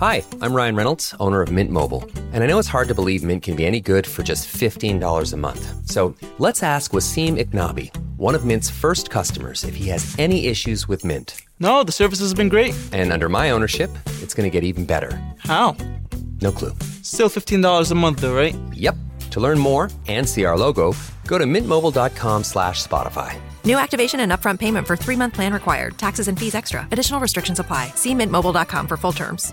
Hi, I'm Ryan Reynolds, owner of Mint Mobile. And I know it's hard to believe Mint can be any good for just $15 a month. So let's ask Wasim Iknabi, one of Mint's first customers, if he has any issues with Mint. No, the service has been great. And under my ownership, it's going to get even better. How? No clue. Still $15 a month though, right? Yep. To learn more and see our logo, go to mintmobile.com slash Spotify. New activation and upfront payment for three month plan required. Taxes and fees extra. Additional restrictions apply. See mintmobile.com for full terms.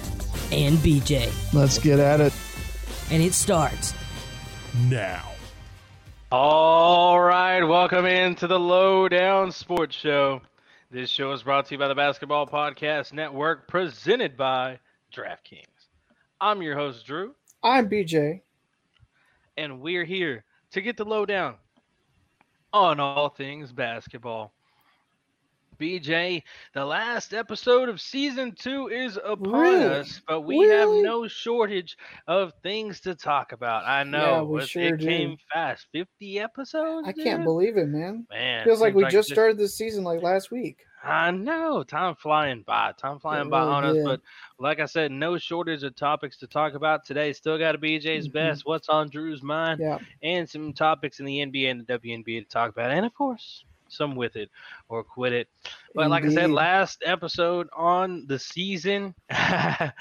And BJ. Let's get at it. And it starts now. All right, welcome into the Lowdown Sports Show. This show is brought to you by the Basketball Podcast Network, presented by DraftKings. I'm your host, Drew. I'm BJ. And we're here to get the lowdown on all things basketball. BJ, the last episode of season two is upon Really? us, but we have no shortage of things to talk about. I know we it, sure it came fast. 50 episodes? I can't believe it, man. Man, Feels like we just this- started this season like last week. I know. Time flying by. Time flying by really on us. did. But like I said, no shortage of topics to talk about today. Still got a BJ's Mhm. best. What's on Drew's mind? Yeah. And some topics in the NBA and the WNBA to talk about. And of course, some with it or quit it. But like I said, last episode on the season. Shout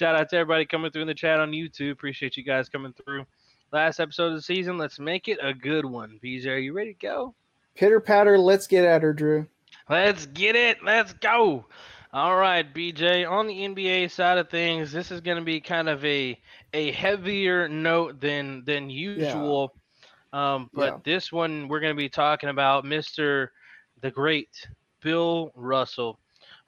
out to everybody coming through in the chat on YouTube. Appreciate you guys coming through. Last episode of the season. Let's make it a good one. BJ, are you ready to go? Pitter patter, let's get at her, Drew. Let's get it. Let's go. All right, BJ. On the NBA side of things, this is going to be kind of a a heavier note than than usual. Um, but Yeah. this one we're going to be talking about Mr. the Great Bill Russell.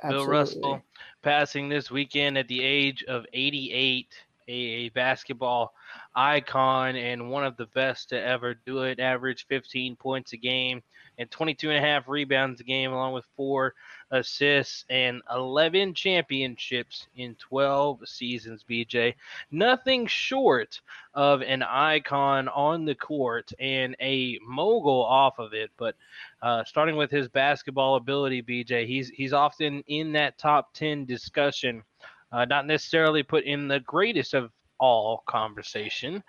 Bill Russell passing this weekend at the age of 88, a, a basketball icon and one of the best to ever do it. Average 15 points a game and 22 and a half rebounds a game, along with four assists and 11 championships in 12 seasons. BJ, nothing short of an icon on the court and a mogul off of it. But uh, starting with his basketball ability, BJ, he's he's often in that top 10 discussion. Uh, not necessarily put in the greatest of all conversation,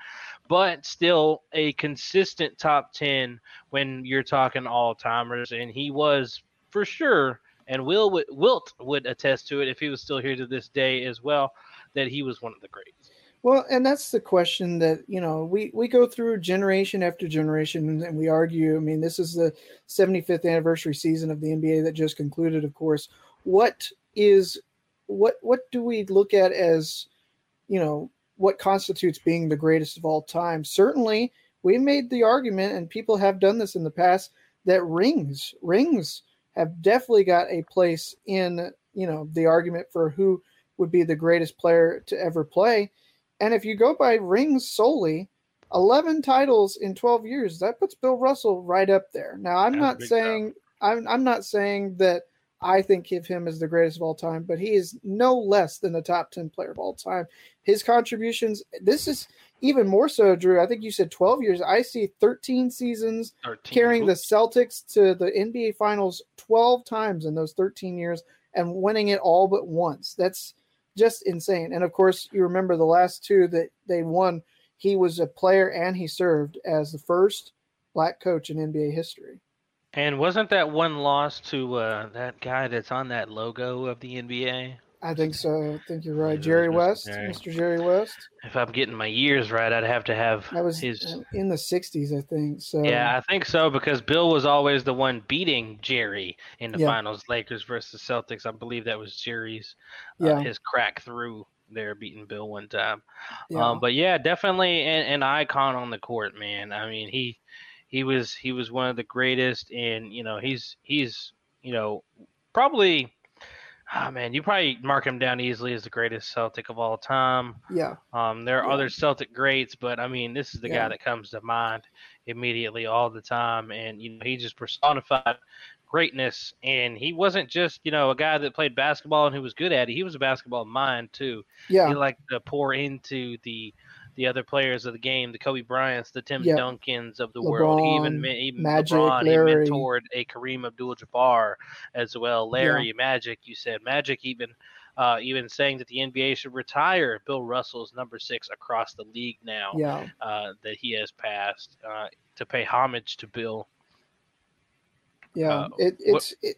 but still a consistent top 10 when you're talking all timers. And he was for sure, and Will would- Wilt would attest to it if he was still here to this day as well, that he was one of the greats. Well, and that's the question that you know we we go through generation after generation, and- and we argue. I mean, this is the 75th anniversary season of the NBA that just concluded. Of course, what is what what do we look at as you know what constitutes being the greatest of all time? Certainly, we made the argument, and people have done this in the past that rings rings have definitely got a place in you know the argument for who would be the greatest player to ever play. And if you go by rings solely, 11 titles in 12 years, that puts Bill Russell right up there. Now, I'm not saying I'm, I'm not saying that I think of him as the greatest of all time, but he is no less than the top 10 player of all time. His contributions, this is even more so, Drew. I think you said 12 years. I see 13 seasons 13. carrying the Celtics to the NBA Finals 12 times in those 13 years and winning it all but once. That's just insane. And of course, you remember the last two that they won. He was a player and he served as the first black coach in NBA history. And wasn't that one loss to uh, that guy that's on that logo of the NBA? I think so. I think you're right. Jerry West, Jerry. Mr. Jerry West. If I'm getting my years right, I'd have to have That was his. in the 60s, I think. So Yeah, I think so because Bill was always the one beating Jerry in the Yeah. finals. Lakers versus Celtics. I believe that was Jerry's uh, Yeah. his crack through there beating Bill one time. Yeah. Um, but yeah, definitely an, an icon on the court, man. I mean, he he was he was one of the greatest, and you know he's he's you know probably. Ah man, you probably mark him down easily as the greatest Celtic of all time. Yeah. Um, there are Yeah. other Celtic greats, but I mean, this is the Yeah. guy that comes to mind immediately all the time, and you know, he just personified greatness. And he wasn't just you know a guy that played basketball and who was good at it. He was a basketball mind too. Yeah. He liked to pour into the the other players of the game, the Kobe Bryants, the Tim Yeah. Duncans of the world. He even even Magic, LeBron, Larry. he mentored a Kareem Abdul-Jabbar as well. Larry, Magic, you said Magic even uh, even saying that the NBA should retire Bill Russell's number six across the league now Yeah. uh, that he has passed uh, to pay homage to Bill. Yeah. Uh, it, what- it's. It,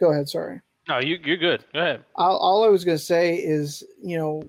go ahead. Sorry. No, you you're good. Go ahead. all, all I was going to say is, you know,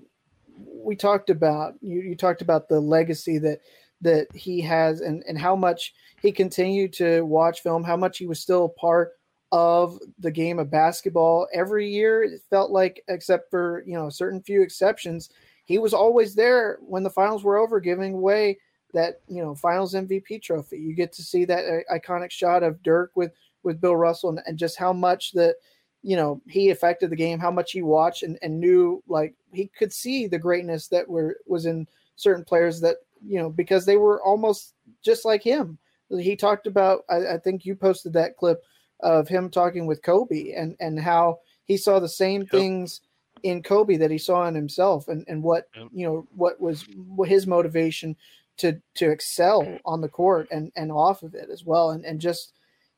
we talked about you, you talked about the legacy that that he has and and how much he continued to watch film, how much he was still a part of the game of basketball every year. It felt like, except for you know certain few exceptions, he was always there when the finals were over, giving away that you know finals MVP trophy. You get to see that uh, iconic shot of Dirk with with Bill Russell and, and just how much that you know he affected the game how much he watched and, and knew like he could see the greatness that were was in certain players that you know because they were almost just like him. He talked about I, I think you posted that clip of him talking with kobe and and how he saw the same things in kobe that he saw in himself and and what you know what was what his motivation to to excel on the court and and off of it as well. And and just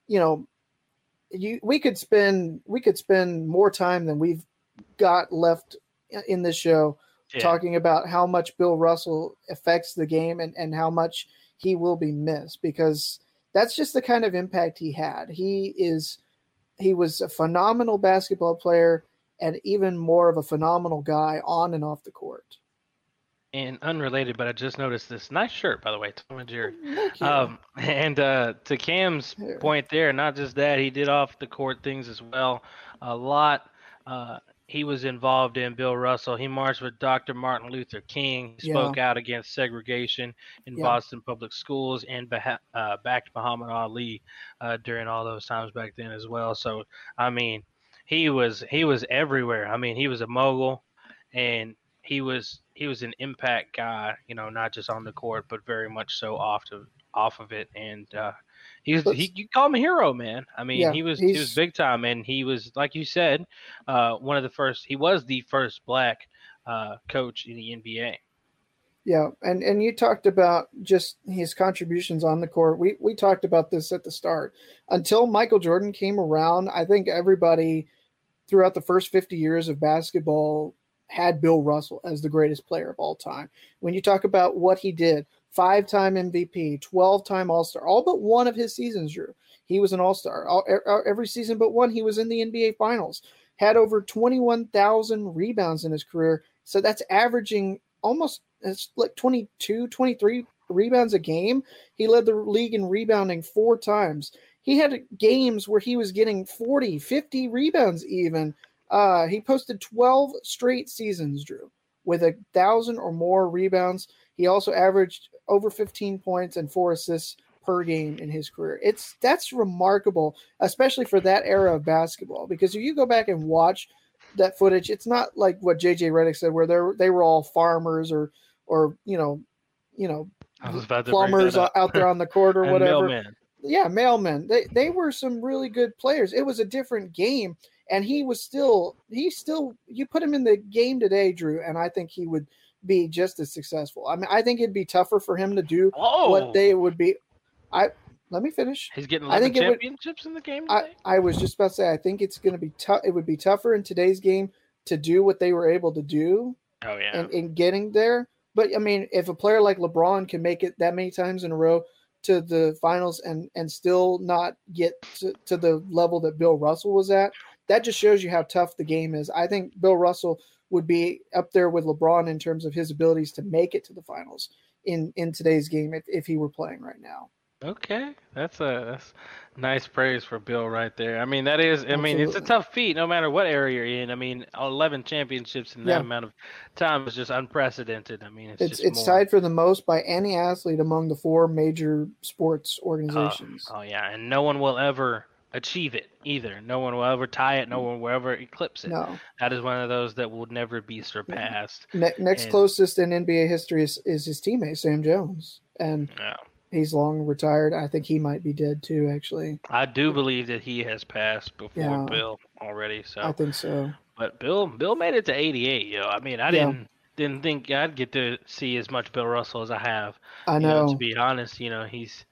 you know you we could spend we could spend more time than we've got left in this show Yeah. talking about how much Bill Russell affects the game and, and how much he will be missed because that's just the kind of impact he had. He is he was a phenomenal basketball player and even more of a phenomenal guy on and off the court. And unrelated, but I just noticed this nice shirt, by the way, Tom and Jerry. Um, and uh, to Cam's Here. point there, not just that, he did off the court things as well. A lot. Uh, he was involved in Bill Russell. He marched with Dr. Martin Luther King. He Yeah. spoke out against segregation in Yeah. Boston public schools and beha- uh, backed Muhammad Ali uh, during all those times back then as well. So, I mean, he was he was everywhere. I mean, he was a mogul, and he was he was an impact guy. You know, not just on the court, but very much so off of off of it. And uh, he was he you call him a hero, man. I mean, Yeah, he was he was big time, and he was like you said, uh, one of the first. He was the first black uh, coach in the NBA. Yeah, and and you talked about just his contributions on the court. We we talked about this at the start. Until Michael Jordan came around, I think everybody throughout the first 50 years of basketball had Bill Russell as the greatest player of all time. When you talk about what he did, five-time MVP, 12-time All-Star, all but one of his seasons, Drew. He was an All-Star. All, e- every season but one, he was in the NBA Finals. Had over 21,000 rebounds in his career. So that's averaging almost it's like 22, 23 rebounds a game. He led the league in rebounding four times. He had games where he was getting 40, 50 rebounds even. Uh, he posted 12 straight seasons, Drew, with a thousand or more rebounds. He also averaged over 15 points and four assists per game in his career. It's that's remarkable, especially for that era of basketball. Because if you go back and watch that footage, it's not like what JJ Redick said, where they they were all farmers or or you know, you know, I was about plumbers out there on the court or whatever. mailmen. Yeah, mailmen. They they were some really good players. It was a different game, and he was still he still you put him in the game today, Drew, and I think he would be just as successful. I mean, I think it'd be tougher for him to do Oh. what they would be. I let me finish. He's getting I think it would- championships in the game I, today. I was just about to say I think it's going to be tough. It would be tougher in today's game to do what they were able to do oh yeah. and in getting there. But I mean, if a player like LeBron can make it that many times in a row to the finals and and still not get to, to the level that Bill Russell was at, that just shows you how tough the game is. I think Bill Russell would be up there with LeBron in terms of his abilities to make it to the finals in in today's game if, if he were playing right now. Okay, that's a that's nice praise for Bill right there. I mean, that is. I mean, it's a tough feat, no matter what area you're in. I mean, 11 championships in that Yeah. amount of time is just unprecedented. I mean, it's It's just it's tied for the most by any athlete among the four major sports Uh, organizations. oh yeah, and no one will ever achieve it either. No one will ever tie it. No mm. one will ever eclipse it. No. That is one of those that will never be surpassed. Mm-hmm. Ne- next And- closest in NBA history is, is his teammate Sam Jones, and Yeah. he's long retired. I think he might be dead too. Actually, I do believe that he has passed before Yeah. Bill already. So I think so. But Bill, Bill made it to 88, yo. I mean, I Yeah. didn't didn't think I'd get to see as much Bill Russell as I have. I You know, know. to be honest, you know, he's,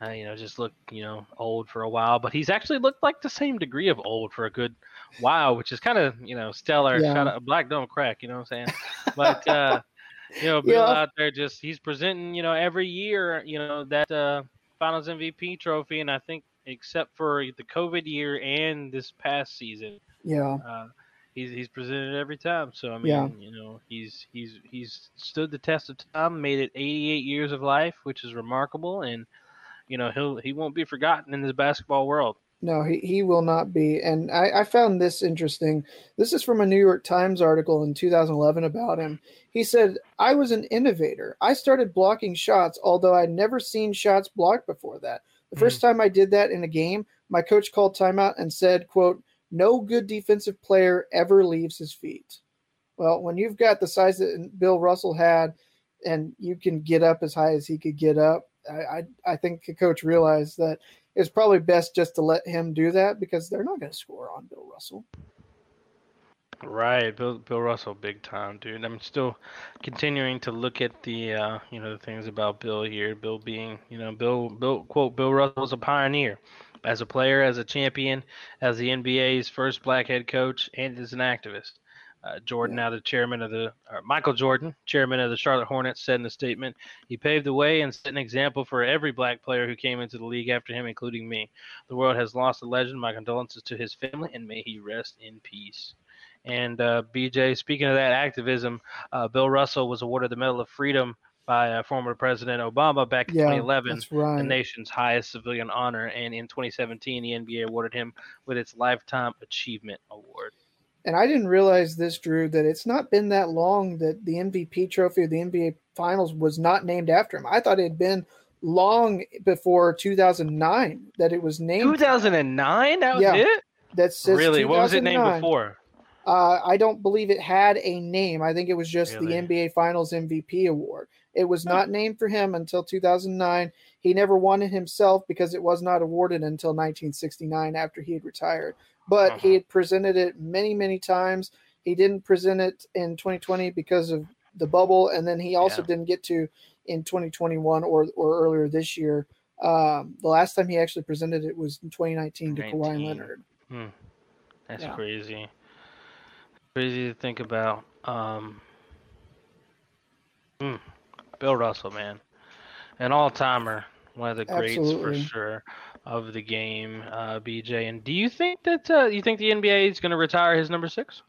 uh, you know, just looked, you know, old for a while, but he's actually looked like the same degree of old for a good while, which is kind of, you know, stellar. Yeah. Shout out, black don't crack, you know what I'm saying? But, uh, you know, Bill Yeah. out there just, he's presenting, you know, every year, you know, that uh, Finals MVP trophy, and I think except for the COVID year and this past season, Yeah. uh, he's he's presented every time. So I mean, Yeah. you know, he's he's he's stood the test of time, made it 88 years of life, which is remarkable, and you know he'll he won't be forgotten in this basketball world. No, he, he will not be. And I, I found this interesting. This is from a New York Times article in 2011 about him. He said, I was an innovator. I started blocking shots, although I'd never seen shots blocked before that. The hmm. first time I did that in a game, my coach called timeout and said, quote, no good defensive player ever leaves his feet. Well, when you've got the size that Bill Russell had and you can get up as high as he could get up, I, I, I think the coach realized that it's probably best just to let him do that because they're not going to score on Bill Russell. Right, Bill Bill Russell, big time, dude. I'm still continuing to look at the uh, you know the things about Bill here. Bill being you know Bill Bill quote Bill Russell was a pioneer as a player, as a champion, as the NBA's first black head coach, and as an activist. Uh, Jordan, now the chairman of the Michael Jordan, chairman of the Charlotte Hornets, said in a statement, "He paved the way and set an example for every black player who came into the league after him, including me. The world has lost a legend. My condolences to his family, and may he rest in peace." And uh, BJ, speaking of that activism, uh, Bill Russell was awarded the Medal of Freedom by uh, former President Obama back in Yeah, 2011, right. the nation's highest civilian honor. And in 2017, the NBA awarded him with its Lifetime Achievement Award. And I didn't realize this, Drew, that it's not been that long that the MVP trophy of the NBA Finals was not named after him. I thought it had been long before 2009 that it was named. 2009? That was Yeah. it? That's really? What was it named before? Uh, I don't believe it had a name. I think it was just Really? the NBA Finals MVP award. It was not named for him until 2009. He never won it himself because it was not awarded until 1969 after he had retired. But Uh-huh. he had presented it many, many times. He didn't present it in 2020 because of the bubble, and then he also Yeah. didn't get to in 2021 or or earlier this year. Um, the last time he actually presented it was in 2019 to Kawhi Leonard. Hmm. That's Yeah. crazy. Crazy to think about. Um, hmm. Bill Russell, man, an all-timer, one of the greats Absolutely. for sure of the game. Uh, BJ, and do you think that uh, you think the NBA is going to retire his number six?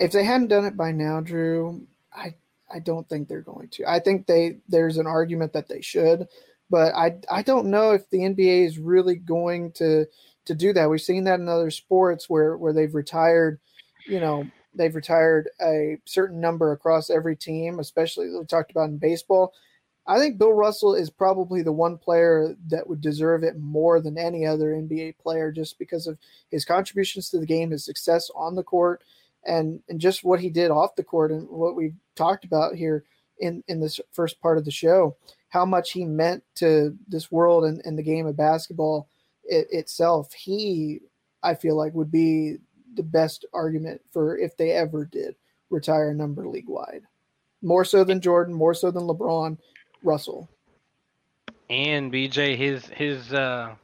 if they hadn't done it by now, Drew, I I don't think they're going to. I think they there's an argument that they should, but I I don't know if the NBA is really going to to do that. We've seen that in other sports where where they've retired, you know, they've retired a certain number across every team, especially we talked about in baseball. I think Bill Russell is probably the one player that would deserve it more than any other NBA player just because of his contributions to the game, his success on the court, and and just what he did off the court and what we've talked about here in in this first part of the show how much he meant to this world and, and the game of basketball it, itself. He i feel like would be the best argument for if they ever did retire a number league wide. More so than jordan more so than lebron russell And BJ, his his uh,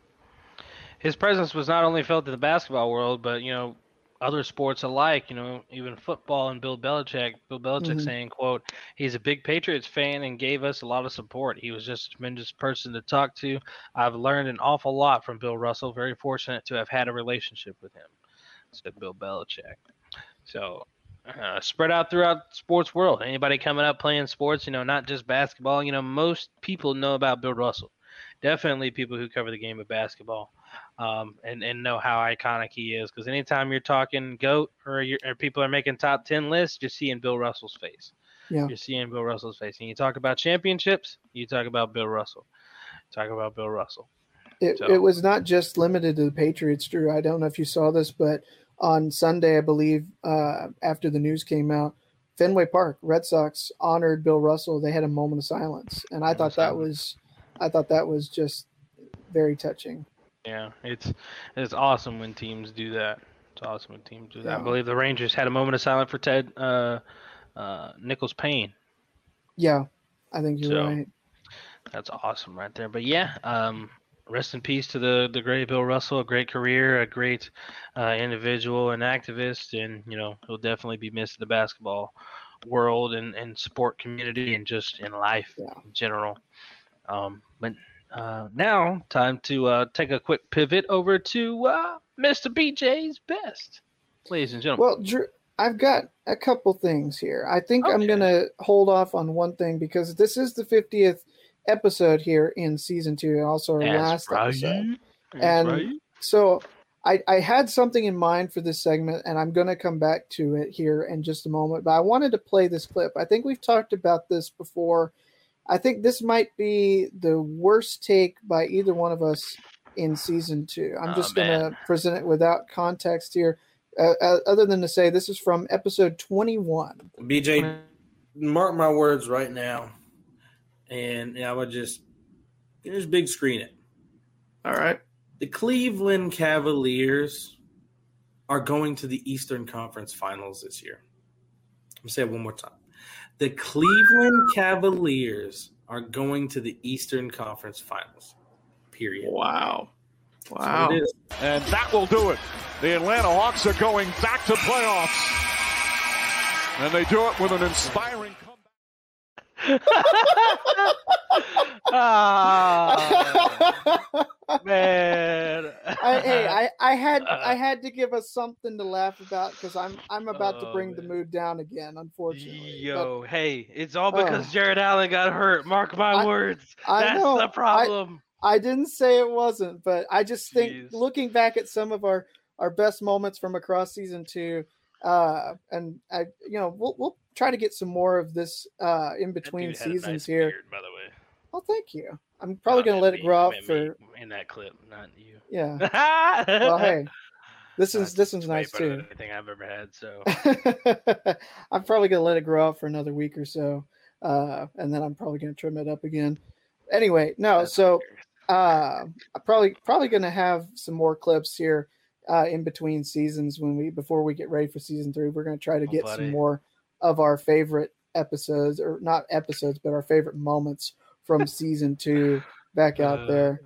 his presence was not only felt in the basketball world, but you know other sports alike. You know, even football and Bill Belichick. Bill Belichick Mhm. saying, "quote He's a big Patriots fan and gave us a lot of support. He was just a tremendous person to talk to. I've learned an awful lot from Bill Russell. Very fortunate to have had a relationship with him," said Bill Belichick. So, uh, spread out throughout sports world. Anybody coming up playing sports, you know, not just basketball. You know, most people know about Bill Russell. Definitely people who cover the game of basketball, um, and and know how iconic he is. Because anytime you're talking goat or, or people are making top ten lists, you're seeing Bill Russell's face. Yeah. You're seeing Bill Russell's face. And you talk about championships, you talk about Bill Russell. Talk about Bill Russell. It, so. it was not just limited to the Patriots, Drew. I don't know if you saw this, but on Sunday, I believe, uh, after the news came out, Fenway Park, Red Sox honored Bill Russell. They had a moment of silence, and I thought that was, I thought that was just very touching. Yeah, it's it's awesome when teams do that. It's awesome when teams do that. Yeah. I believe the Rangers had a moment of silence for Ted uh, uh, Nichols Payne. Yeah, I think you're so, right. That's awesome right there. But yeah, um, rest in peace to the the great Bill Russell. A great career, a great uh, individual and activist, and you know he'll definitely be missed in the basketball world and, and sport community and just in life yeah. in general. Um, but uh, now, time to uh, take a quick pivot over to uh, Mr. BJ's best, ladies and gentlemen. Well, Drew, I've got a couple things here. I think okay. I'm going to hold off on one thing because this is the 50th episode here in season two, also our That's last right. episode. That's and right. so I, I had something in mind for this segment, and I'm going to come back to it here in just a moment. But I wanted to play this clip. I think we've talked about this before. I think this might be the worst take by either one of us in season two. I'm oh, just going to present it without context here, uh, uh, other than to say this is from episode 21. BJ, mark my words right now and I would just just big screen it. All right. The Cleveland Cavaliers are going to the Eastern Conference Finals this year. I'm gonna say it one more time. The Cleveland Cavaliers are going to the Eastern Conference Finals. Period. Wow. Wow. And that will do it. The Atlanta Hawks are going back to playoffs. And they do it with an inspiring oh, man. I, hey, I, I had I had to give us something to laugh about because I'm I'm about oh, to bring man. the mood down again. Unfortunately, yo, but, hey, it's all because uh, Jarrett Allen got hurt. Mark my I, words. I That's know, the problem. I, I, didn't say it wasn't, but I just think Jeez. looking back at some of our our best moments from across season two, uh, and I, you know, we'll we'll try to get some more of this uh, in between seasons nice here. Beard, by the way. Oh, thank you. I'm probably going to let it grow out for in that clip, not you. Yeah. well, hey, this is this one's nice too. anything I've ever had. So I'm probably going to let it grow out for another week or so, uh, and then I'm probably going to trim it up again. Anyway, no. That's so uh, I'm probably probably going to have some more clips here uh, in between seasons when we before we get ready for season three. We're going to try to oh, get some more of our favorite episodes, or not episodes, but our favorite moments from season two back out uh, there.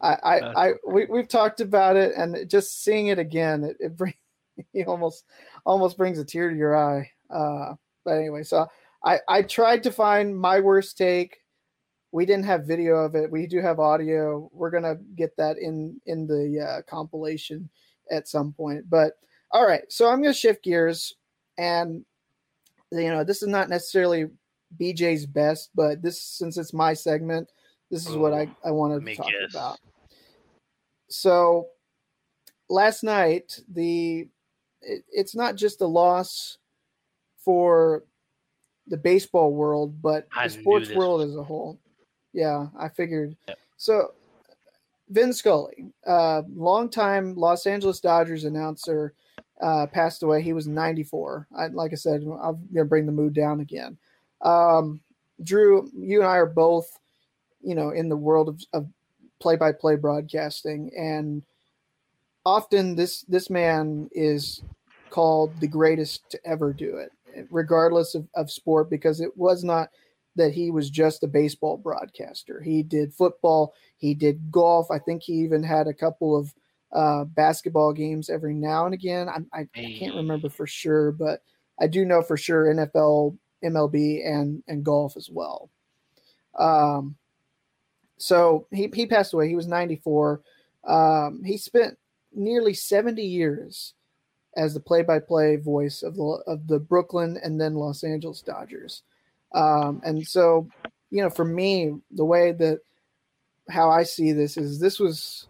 I, I, I, we, we've talked about it, and just seeing it again, it, it brings it almost almost brings a tear to your eye. Uh, but anyway, so I, I tried to find my worst take. We didn't have video of it. We do have audio. We're gonna get that in in the uh, compilation at some point. But all right, so I'm gonna shift gears, and you know, this is not necessarily BJ's best, but this since it's my segment, this is what I, I wanted to talk guess. about. So last night, the it, it's not just a loss for the baseball world, but I the sports world as a whole. Yeah, I figured. Yep. So Vin Scully, uh, longtime Los Angeles Dodgers announcer, uh, passed away. He was 94. I, like I said, I'm gonna bring the mood down again. Um, Drew, you and I are both, you know, in the world of, of play-by-play broadcasting, and often this this man is called the greatest to ever do it, regardless of, of sport, because it was not that he was just a baseball broadcaster. He did football, he did golf. I think he even had a couple of uh, basketball games every now and again. I, I, I, can't remember for sure, but I do know for sure NFL, MLB, and and golf as well. Um, so he he passed away. He was 94. Um, he spent nearly 70 years as the play-by-play voice of the of the Brooklyn and then Los Angeles Dodgers. Um, and so, you know, for me, the way that how I see this is this was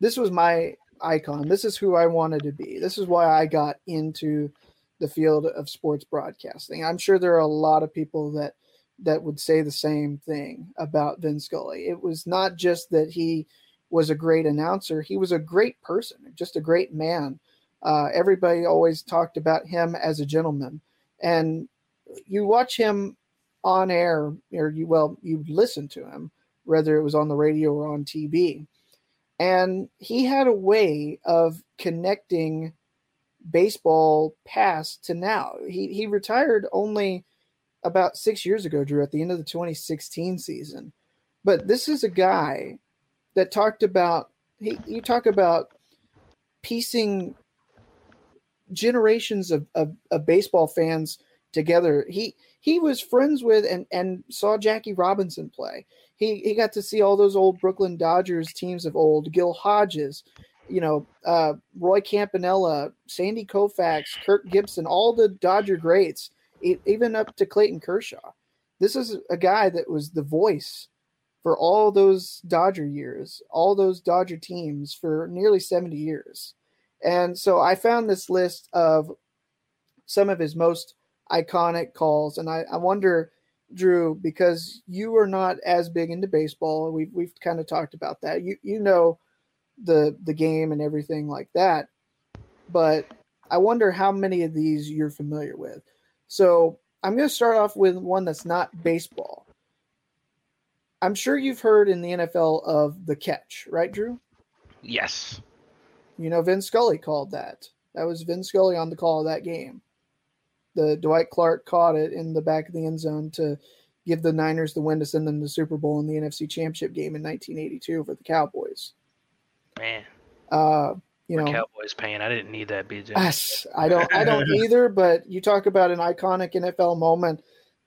this was my icon. This is who I wanted to be. This is why I got into the field of sports broadcasting. I'm sure there are a lot of people that that would say the same thing about Vin Scully. It was not just that he was a great announcer; he was a great person, just a great man. Uh, everybody always talked about him as a gentleman, and you watch him on air, or you well, you listen to him, whether it was on the radio or on TV, and he had a way of connecting baseball past to now. He he retired only about six years ago, Drew, at the end of the 2016 season. But this is a guy that talked about he you talk about piecing generations of, of, of baseball fans together. He he was friends with and and saw Jackie Robinson play. He he got to see all those old Brooklyn Dodgers teams of old, Gil Hodges, you know, uh, Roy Campanella, Sandy Koufax, Kirk Gibson, all the Dodger greats, even up to Clayton Kershaw. This is a guy that was the voice for all those Dodger years, all those Dodger teams for nearly 70 years. And so I found this list of some of his most iconic calls. And I, I wonder, Drew, because you are not as big into baseball, we've, we've kind of talked about that. You, you know, the the game and everything like that. But I wonder how many of these you're familiar with. So I'm going to start off with one that's not baseball. I'm sure you've heard in the NFL of the catch, right, Drew? Yes. You know, Vin Scully called that. That was Vin Scully on the call of that game. The Dwight Clark caught it in the back of the end zone to give the Niners the win to send them to the Super Bowl in the NFC Championship game in 1982 for the Cowboys. Man. Uh, you know, Cowboys paying. I didn't need that, BJ. Yes, I don't. I don't either. But you talk about an iconic NFL moment.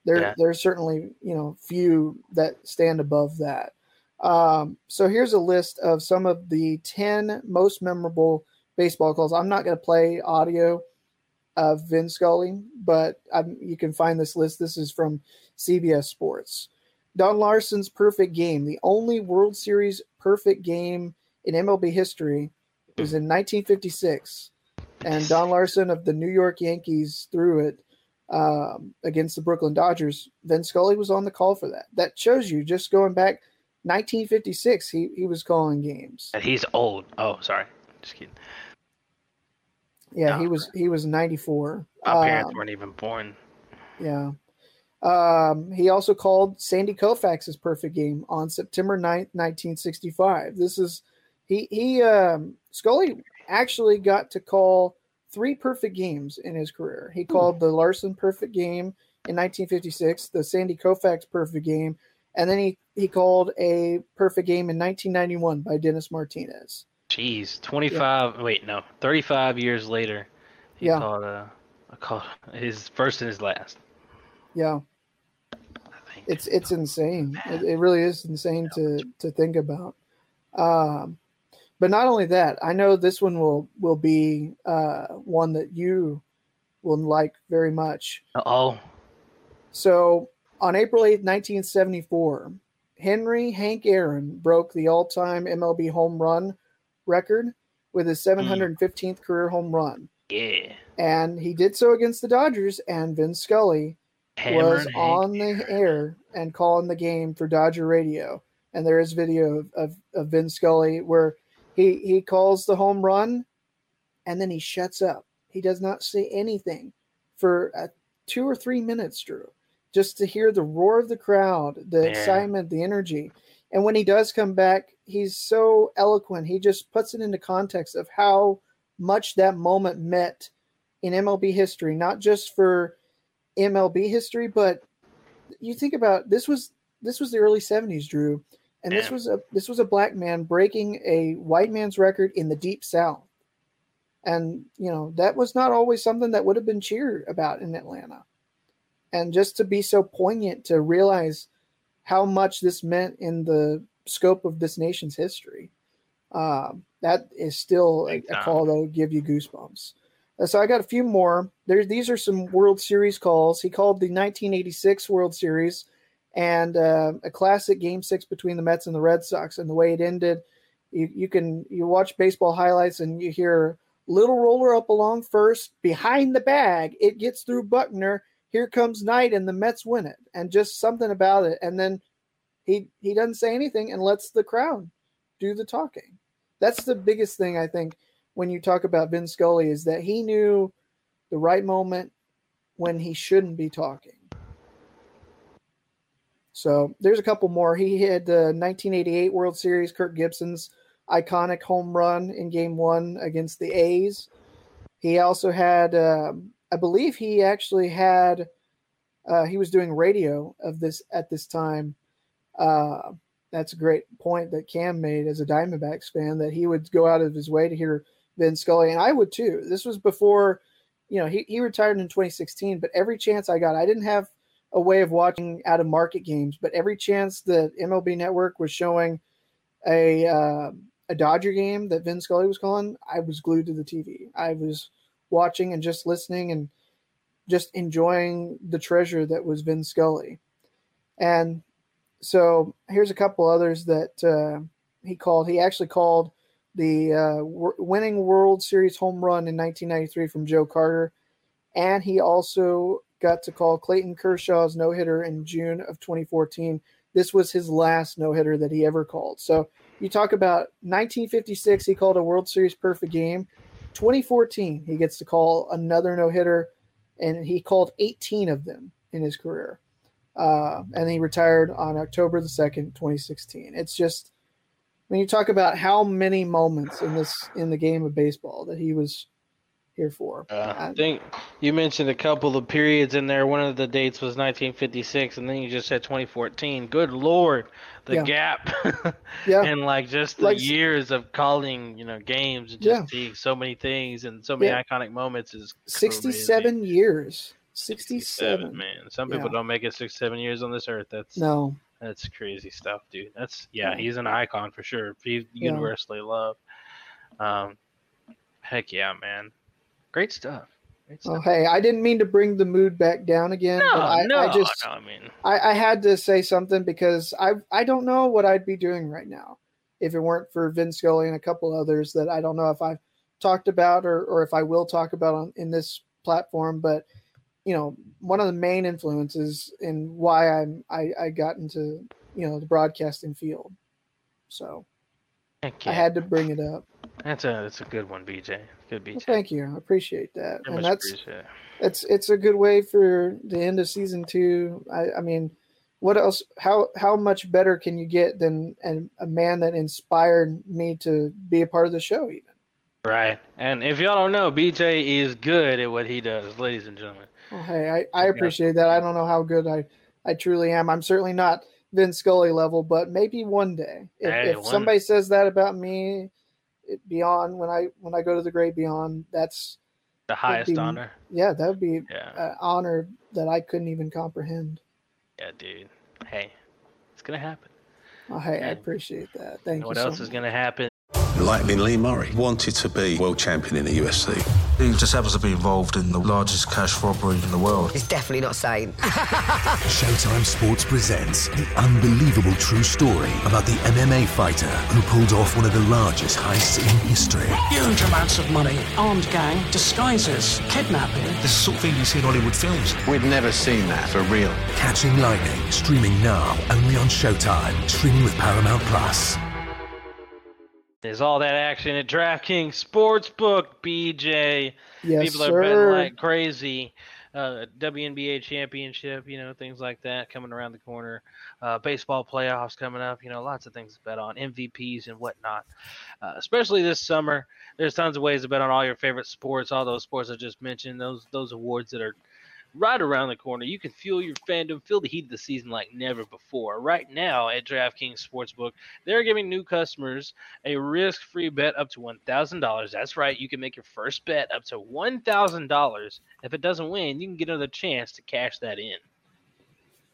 There, Yeah. there's certainly you know few that stand above that. Um, so here's a list of some of the ten most memorable baseball calls. I'm not going to play audio of Vin Scully, but i you can find this list. This is from CBS Sports. Don Larsen's perfect game, the only World Series perfect game in MLB history, was in 1956, and Don Larsen of the New York Yankees threw it um, against the Brooklyn Dodgers. Vin Scully was on the call for that. That shows you just going back 1956. He he was calling games. And he's old. Oh, sorry. Just kidding. Yeah, he was he was 94. My parents Um, weren't even born. Yeah. Um, he also called Sandy Koufax's perfect game on September 9th, 1965. This is he he um, Scully actually got to call three perfect games in his career. He called the Larsen perfect game in 1956, the Sandy Koufax perfect game, and then he he called a perfect game in 1991 by Dennis Martinez. Jeez, 25. Wait, no, 35 years later, he Yeah. called uh, I called his first and his last. Yeah. It's it's insane. It, it really is insane to to think about. Um, but not only that, I know this one will will be uh, one that you will like very much. Oh, So on April 8th, 1974, Henry Hank Aaron broke the all-time MLB home run record with his 715th career home run. yeah. And he did so against the Dodgers, and Vin Scully was on the air and calling the game for Dodger radio. And there is video of, of, of Vin Scully where he, he calls the home run and then he shuts up. He does not say anything for uh, two or three minutes, Drew, just to hear the roar of the crowd, the Yeah. excitement, the energy. And when he does come back, he's so eloquent. He just puts it into context of how much that moment meant in MLB history, not just for MLB history, but you think about this was this was the early 70s, Drew, and this was a this was a black man breaking a white man's record in the deep south. And you know, that was not always something that would have been cheered about in Atlanta. And just to be so poignant to realize how much this meant in the scope of this nation's history. Um, that is still a, a call that will give you goosebumps. Uh, so I got a few more. There, these are some World Series calls. He called the 1986 World Series and uh, a classic Game Six between the Mets and the Red Sox. And the way it ended, you, you can you watch baseball highlights and you hear little roller up along first behind the bag. It gets through Buckner. Here comes Knight, and the Mets win it. And just something about it. And then he he doesn't say anything and lets the crowd do the talking. That's the biggest thing I think when you talk about Vin Scully is that he knew the right moment when he shouldn't be talking. So there's a couple more. He had the 1988 World Series, Kirk Gibson's iconic home run in Game One against the A's. He also had, uh, I believe, he actually had. Uh, he was doing radio of this at this time. Uh, that's a great point that Cam made as a Diamondbacks fan that he would go out of his way to hear Vin Scully, and I would too. This was before, you know, he, he retired in 2016, but every chance I got, I didn't have a way of watching out of market games, but every chance that MLB Network was showing a uh, a Dodger game that Vin Scully was calling, I was glued to the TV. I was watching and just listening and just enjoying the treasure that was Vin Scully. And so here's a couple others that uh, he called. He actually called the uh, w- winning World Series home run in 1993 from Joe Carter, and he also got to call Clayton Kershaw's no hitter in June of 2014. This was his last no hitter that he ever called. So you talk about 1956, he called a World Series perfect game. 2014, he gets to call another no hitter, and he called 18 of them in his career. Uh, and he retired on October the 2nd, 2016. It's just when you talk about how many moments in this in the game of baseball that he was here for. Uh, I think you mentioned a couple of periods in there. One of the dates was 1956, and then you just said 2014. Good lord, the Yeah. gap. Yeah. and like just the Like- years of calling, you know, games and just Yeah. seeing so many things and so many Yeah. iconic moments is 67 years. 67. seven, man. Some people Yeah. don't make it six, seven years on this earth. That's No. that's crazy stuff, dude. That's yeah, Yeah. he's an icon for sure. He's Yeah. universally loved. Um, heck yeah, man. Great stuff. Great Oh, hey, I didn't mean to bring the mood back down again. no, but I, no, I just no. I mean, I, I had to say something because I I don't know what I'd be doing right now if it weren't for Vin Scully and a couple others that I don't know if I've talked about or, or if I will talk about on in this platform. But you know, one of the main influences in why I'm I, I got into you know the broadcasting field. So heck I had to bring it up. That's a that's a good one, BJ. Good BJ. Well, thank you. I appreciate that. Very and that's appreciate it. it's it's a good way for the end of season two. I, I mean, what else? How how much better can you get than an, a man that inspired me to be a part of the show? Even Right. And if y'all don't know, BJ is good at what he does, ladies and gentlemen. well, hey, I, I appreciate that. I don't know how good I I truly am. I'm certainly not Vin Scully level, but maybe one day. If, Hey, if one- somebody says that about me, it, beyond when I when I go to the great beyond, that's The highest be- honor. Yeah, that would be Yeah. an honor that I couldn't even comprehend. Yeah, dude. Hey, it's gonna happen. Oh, hey, I appreciate that. Thank And what you. else so is gonna happen? Lightning Lee Murray wanted to be world champion in the UFC. He just happens to be involved in the largest cash robbery in the world. It's definitely not sane. Showtime Sports presents the unbelievable true story about the MMA fighter who pulled off one of the largest heists in history. Huge amounts of money, armed gang, disguises, kidnapping. This is the sort of thing you see in Hollywood films. We've never seen that for real. Catching Lightning, streaming now, only on Showtime, streaming with Paramount Plus. There's all that action at DraftKings Sportsbook, BJ. Yes, People are betting sir. like crazy. Uh, WNBA championship, you know, things like that coming around the corner. Uh, baseball playoffs coming up, you know, lots of things to bet on, MVPs and whatnot. Uh, especially this summer, there's tons of ways to bet on all your favorite sports, all those sports I just mentioned, those those awards that are right around the corner. You can fuel your fandom, feel the heat of the season like never before. Right now at DraftKings Sportsbook, they're giving new customers a risk-free bet up to $1,000. That's right, you can make your first bet up to $1,000. If it doesn't win, you can get another chance to cash that in.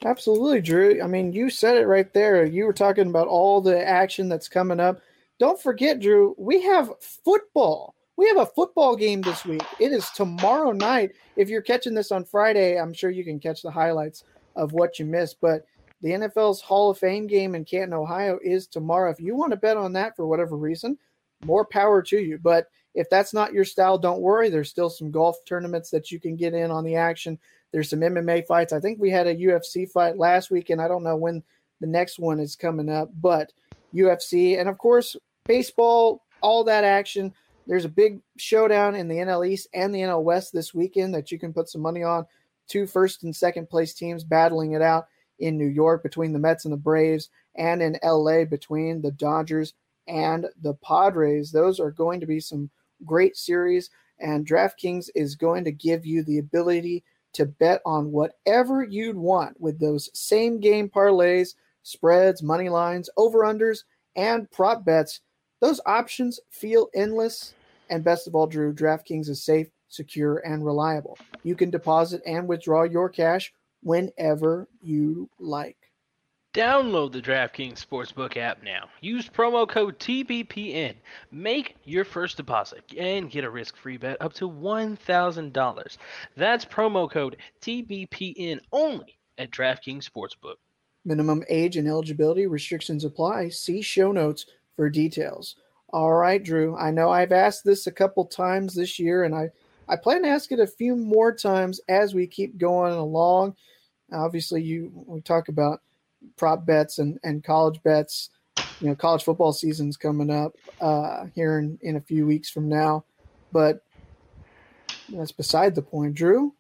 Absolutely, Drew. I mean, you said it right there. You were talking about all the action that's coming up. Don't forget, Drew, we have football. We have a football game this week. It is tomorrow night. If you're catching this on Friday, I'm sure you can catch the highlights of what you missed. But the NFL's Hall of Fame game in Canton, Ohio is tomorrow. If you want to bet on that for whatever reason, more power to you. But if that's not your style, don't worry. There's still some golf tournaments that you can get in on the action. There's some MMA fights. I think we had a UFC fight last week, and I don't know when the next one is coming up, but UFC and of course baseball, all that action. There's a big showdown in the NL East and the NL West this weekend that you can put some money on. Two first and second place teams battling it out in New York between the Mets and the Braves, and in LA between the Dodgers and the Padres. Those are going to be some great series, and DraftKings is going to give you the ability to bet on whatever you'd want with those same game parlays, spreads, money lines, over unders, and prop bets. Those options feel endless. And best of all, Drew, DraftKings is safe, secure, and reliable. You can deposit and withdraw your cash whenever you like. Download the DraftKings Sportsbook app now. Use promo code TBPN. Make your first deposit and get a risk free bet up to $1,000. That's promo code TBPN only at DraftKings Sportsbook. Minimum age and eligibility restrictions apply. See show notes for details. All right, Drew. I know I've asked this a couple times this year, and I, I plan to ask it a few more times as we keep going along. Obviously, you we talk about prop bets and, and college bets. You know, college football season's coming up uh, here in, in a few weeks from now. But that's beside the point. Drew,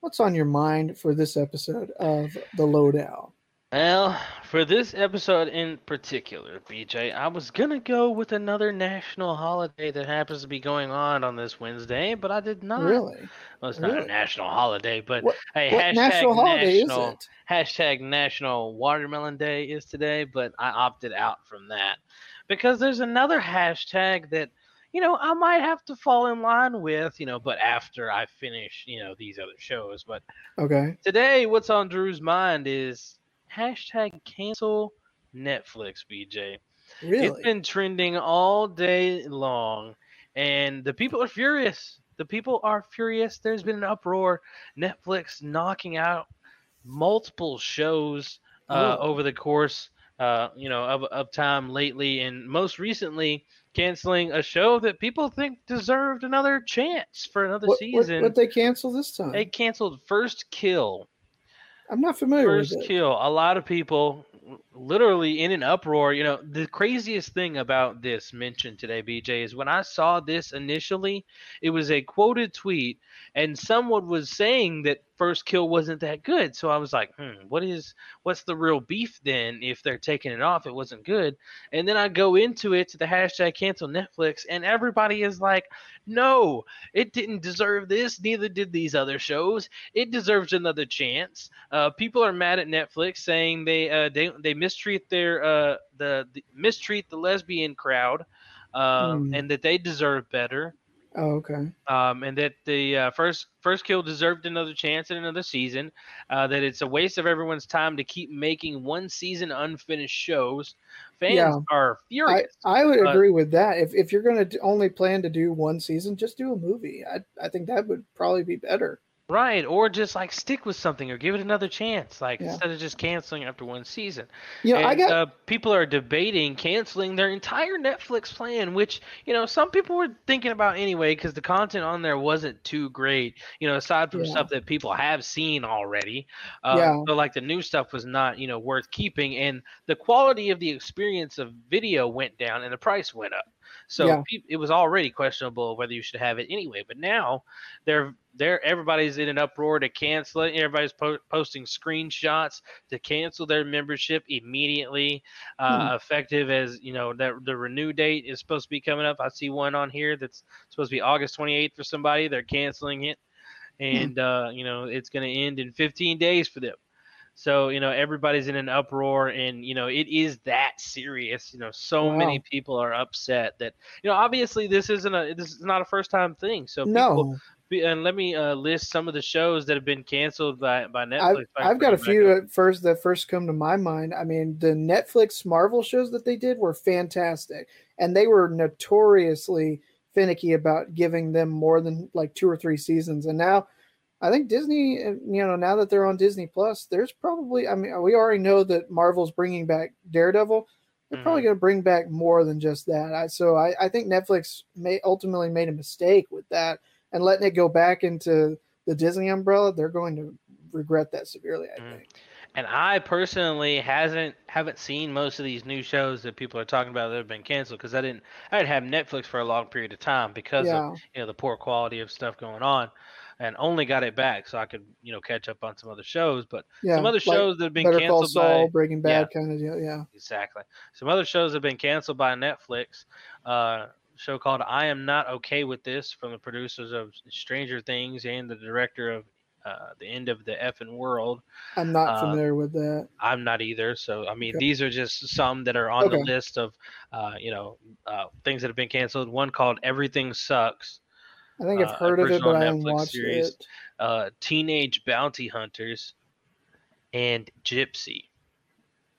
what's on your mind for this episode of The Lowdown? Well, for this episode in particular, BJ, I was gonna go with another national holiday that happens to be going on on this Wednesday, but I did not. Really? Well, it's Really? not a national holiday, but What- hey, what hashtag national holiday is national it? hashtag National Watermelon Day is today, but I opted out from that because there's another hashtag that you know I might have to fall in line with, you know, but after I finish, you know, these other shows, but Okay. today what's on Drew's mind is hashtag cancel Netflix, BJ. Really? It's been trending all day long, and the people are furious. The people are furious. There's been an uproar. Netflix knocking out multiple shows uh, over the course, uh, you know, of, of time lately, and most recently canceling a show that people think deserved another chance for another What, what, season. what they cancel this time? they canceled First Kill. I'm not familiar First with it. kill. A lot of people, literally in an uproar. You know, the craziest thing about this mentioned today, BJ, is when I saw this initially, it was a quoted tweet, and someone was saying that First Kill wasn't that good. So I was like, hmm, what is, what's the real beef then? If they're taking it off, it wasn't good. And then I go into it to the hashtag cancel Netflix, and everybody is like, no, it didn't deserve this. Neither did these other shows. It deserves another chance. Uh, people are mad at Netflix, saying they uh, they they mistreat their uh, the, the mistreat the lesbian crowd, um, Hmm. and that they deserve better. Oh, okay. Um, and that the uh, first first kill deserved another chance in another season. Uh, that it's a waste of everyone's time to keep making one season unfinished shows. Fans Yeah. are I, furious. I would Uh, agree with that. If if you're going to only plan to do one season, just do a movie. I I think that would probably be better. Right, or just like stick with something or give it another chance, like Yeah. instead of just canceling after one season. You know, I got- uh, people are debating canceling their entire Netflix plan, which you know some people were thinking about anyway because the content on there wasn't too great. You know, aside from Yeah. stuff that people have seen already. Uh, Yeah. So like the new stuff was not you know worth keeping, and the quality of the experience of video went down and the price went up. So Yeah. it was already questionable whether you should have it anyway. But now they're they're everybody's in an uproar to cancel it. Everybody's po- posting screenshots to cancel their membership immediately, uh, Hmm. effective as you know that the renew date is supposed to be coming up. I see one on here that's supposed to be August 28th for somebody. They're canceling it, Hmm. and uh, you know it's going to end in 15 days for them. So you know everybody's in an uproar, and you know it is that serious. You know, so many people are upset that you know obviously this isn't a this is not a first time thing. So No. people, be- and let me uh, list some of the shows that have been canceled by by Netflix. I can I've got a few at first that first come to my mind. I mean, the Netflix Marvel shows that they did were fantastic, and they were notoriously finicky about giving them more than like two or three seasons. And now I think Disney, you know, now that they're on Disney Plus, there's probably, I mean, we already know that Marvel's bringing back Daredevil. They're mm-hmm. probably going to bring back more than just that. I, so I, I think Netflix may ultimately made a mistake with that and letting it go back into the Disney umbrella. They're going to regret that severely. I mm. think. And I personally hasn't haven't seen most of these new shows that people are talking about that have been canceled because I didn't I didn't have Netflix for a long period of time because yeah. of you know the poor quality of stuff going on and only got it back so I could you know catch up on some other shows. But yeah, some other like shows that have been Better canceled Saul, by Breaking Bad yeah, kind of deal. Yeah, exactly. Some other shows have been canceled by Netflix. Uh, show called I Am Not Okay with This from the producers of Stranger Things and the director of uh, the end of the effing world. I'm not uh, familiar with that. I'm not either. So I mean, okay. these are just some that are on okay. the list of, uh, you know, uh, things that have been canceled. One called Everything Sucks. I think I've uh, heard of it, but I haven't watched series. it. Uh, Teenage Bounty Hunters and Gypsy.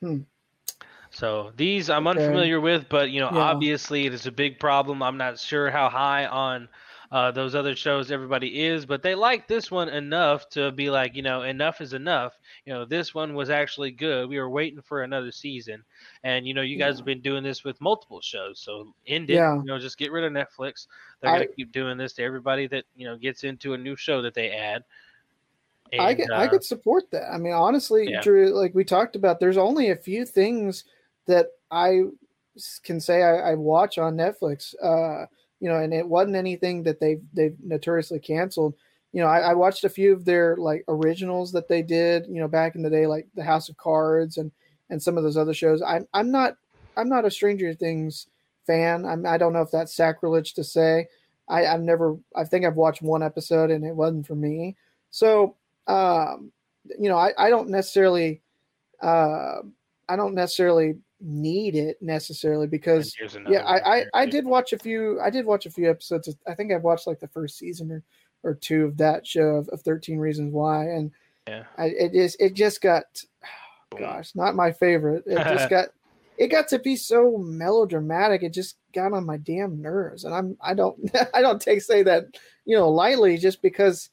Hmm. So these I'm okay. unfamiliar with, but you know, yeah. obviously it is a big problem. I'm not sure how high on uh, those other shows everybody is, but they like this one enough to be like, you know, enough is enough. You know, this one was actually good. We were waiting for another season, and you know, you guys yeah. have been doing this with multiple shows, so end it. Yeah. You know, just get rid of Netflix. They're gonna keep doing this to everybody that you know gets into a new show that they add. And, I could uh, I could support that. I mean, honestly, yeah. Drew, like we talked about, there's only a few things that I can say I, I watch on Netflix. Uh, you know, and it wasn't anything that they've they've notoriously canceled. You know, I, I, watched a few of their like originals that they did, you know, back in the day, like the House of Cards and and some of those other shows. I'm I'm not I'm not a Stranger Things fan. I'm, I don't know if that's sacrilege to say. I, I've never I think I've watched one episode and it wasn't for me. So um, you know, I, I don't necessarily uh, I don't necessarily need it necessarily because yeah I, I, I did watch a few i did watch a few episodes of, i think i've watched like the first season or, or two of that show of, of 13 reasons why and yeah. I, it is it just got oh, gosh not my favorite. It just got it got to be so melodramatic it just got on my damn nerves and i'm i don't i don't take say that you know lightly just because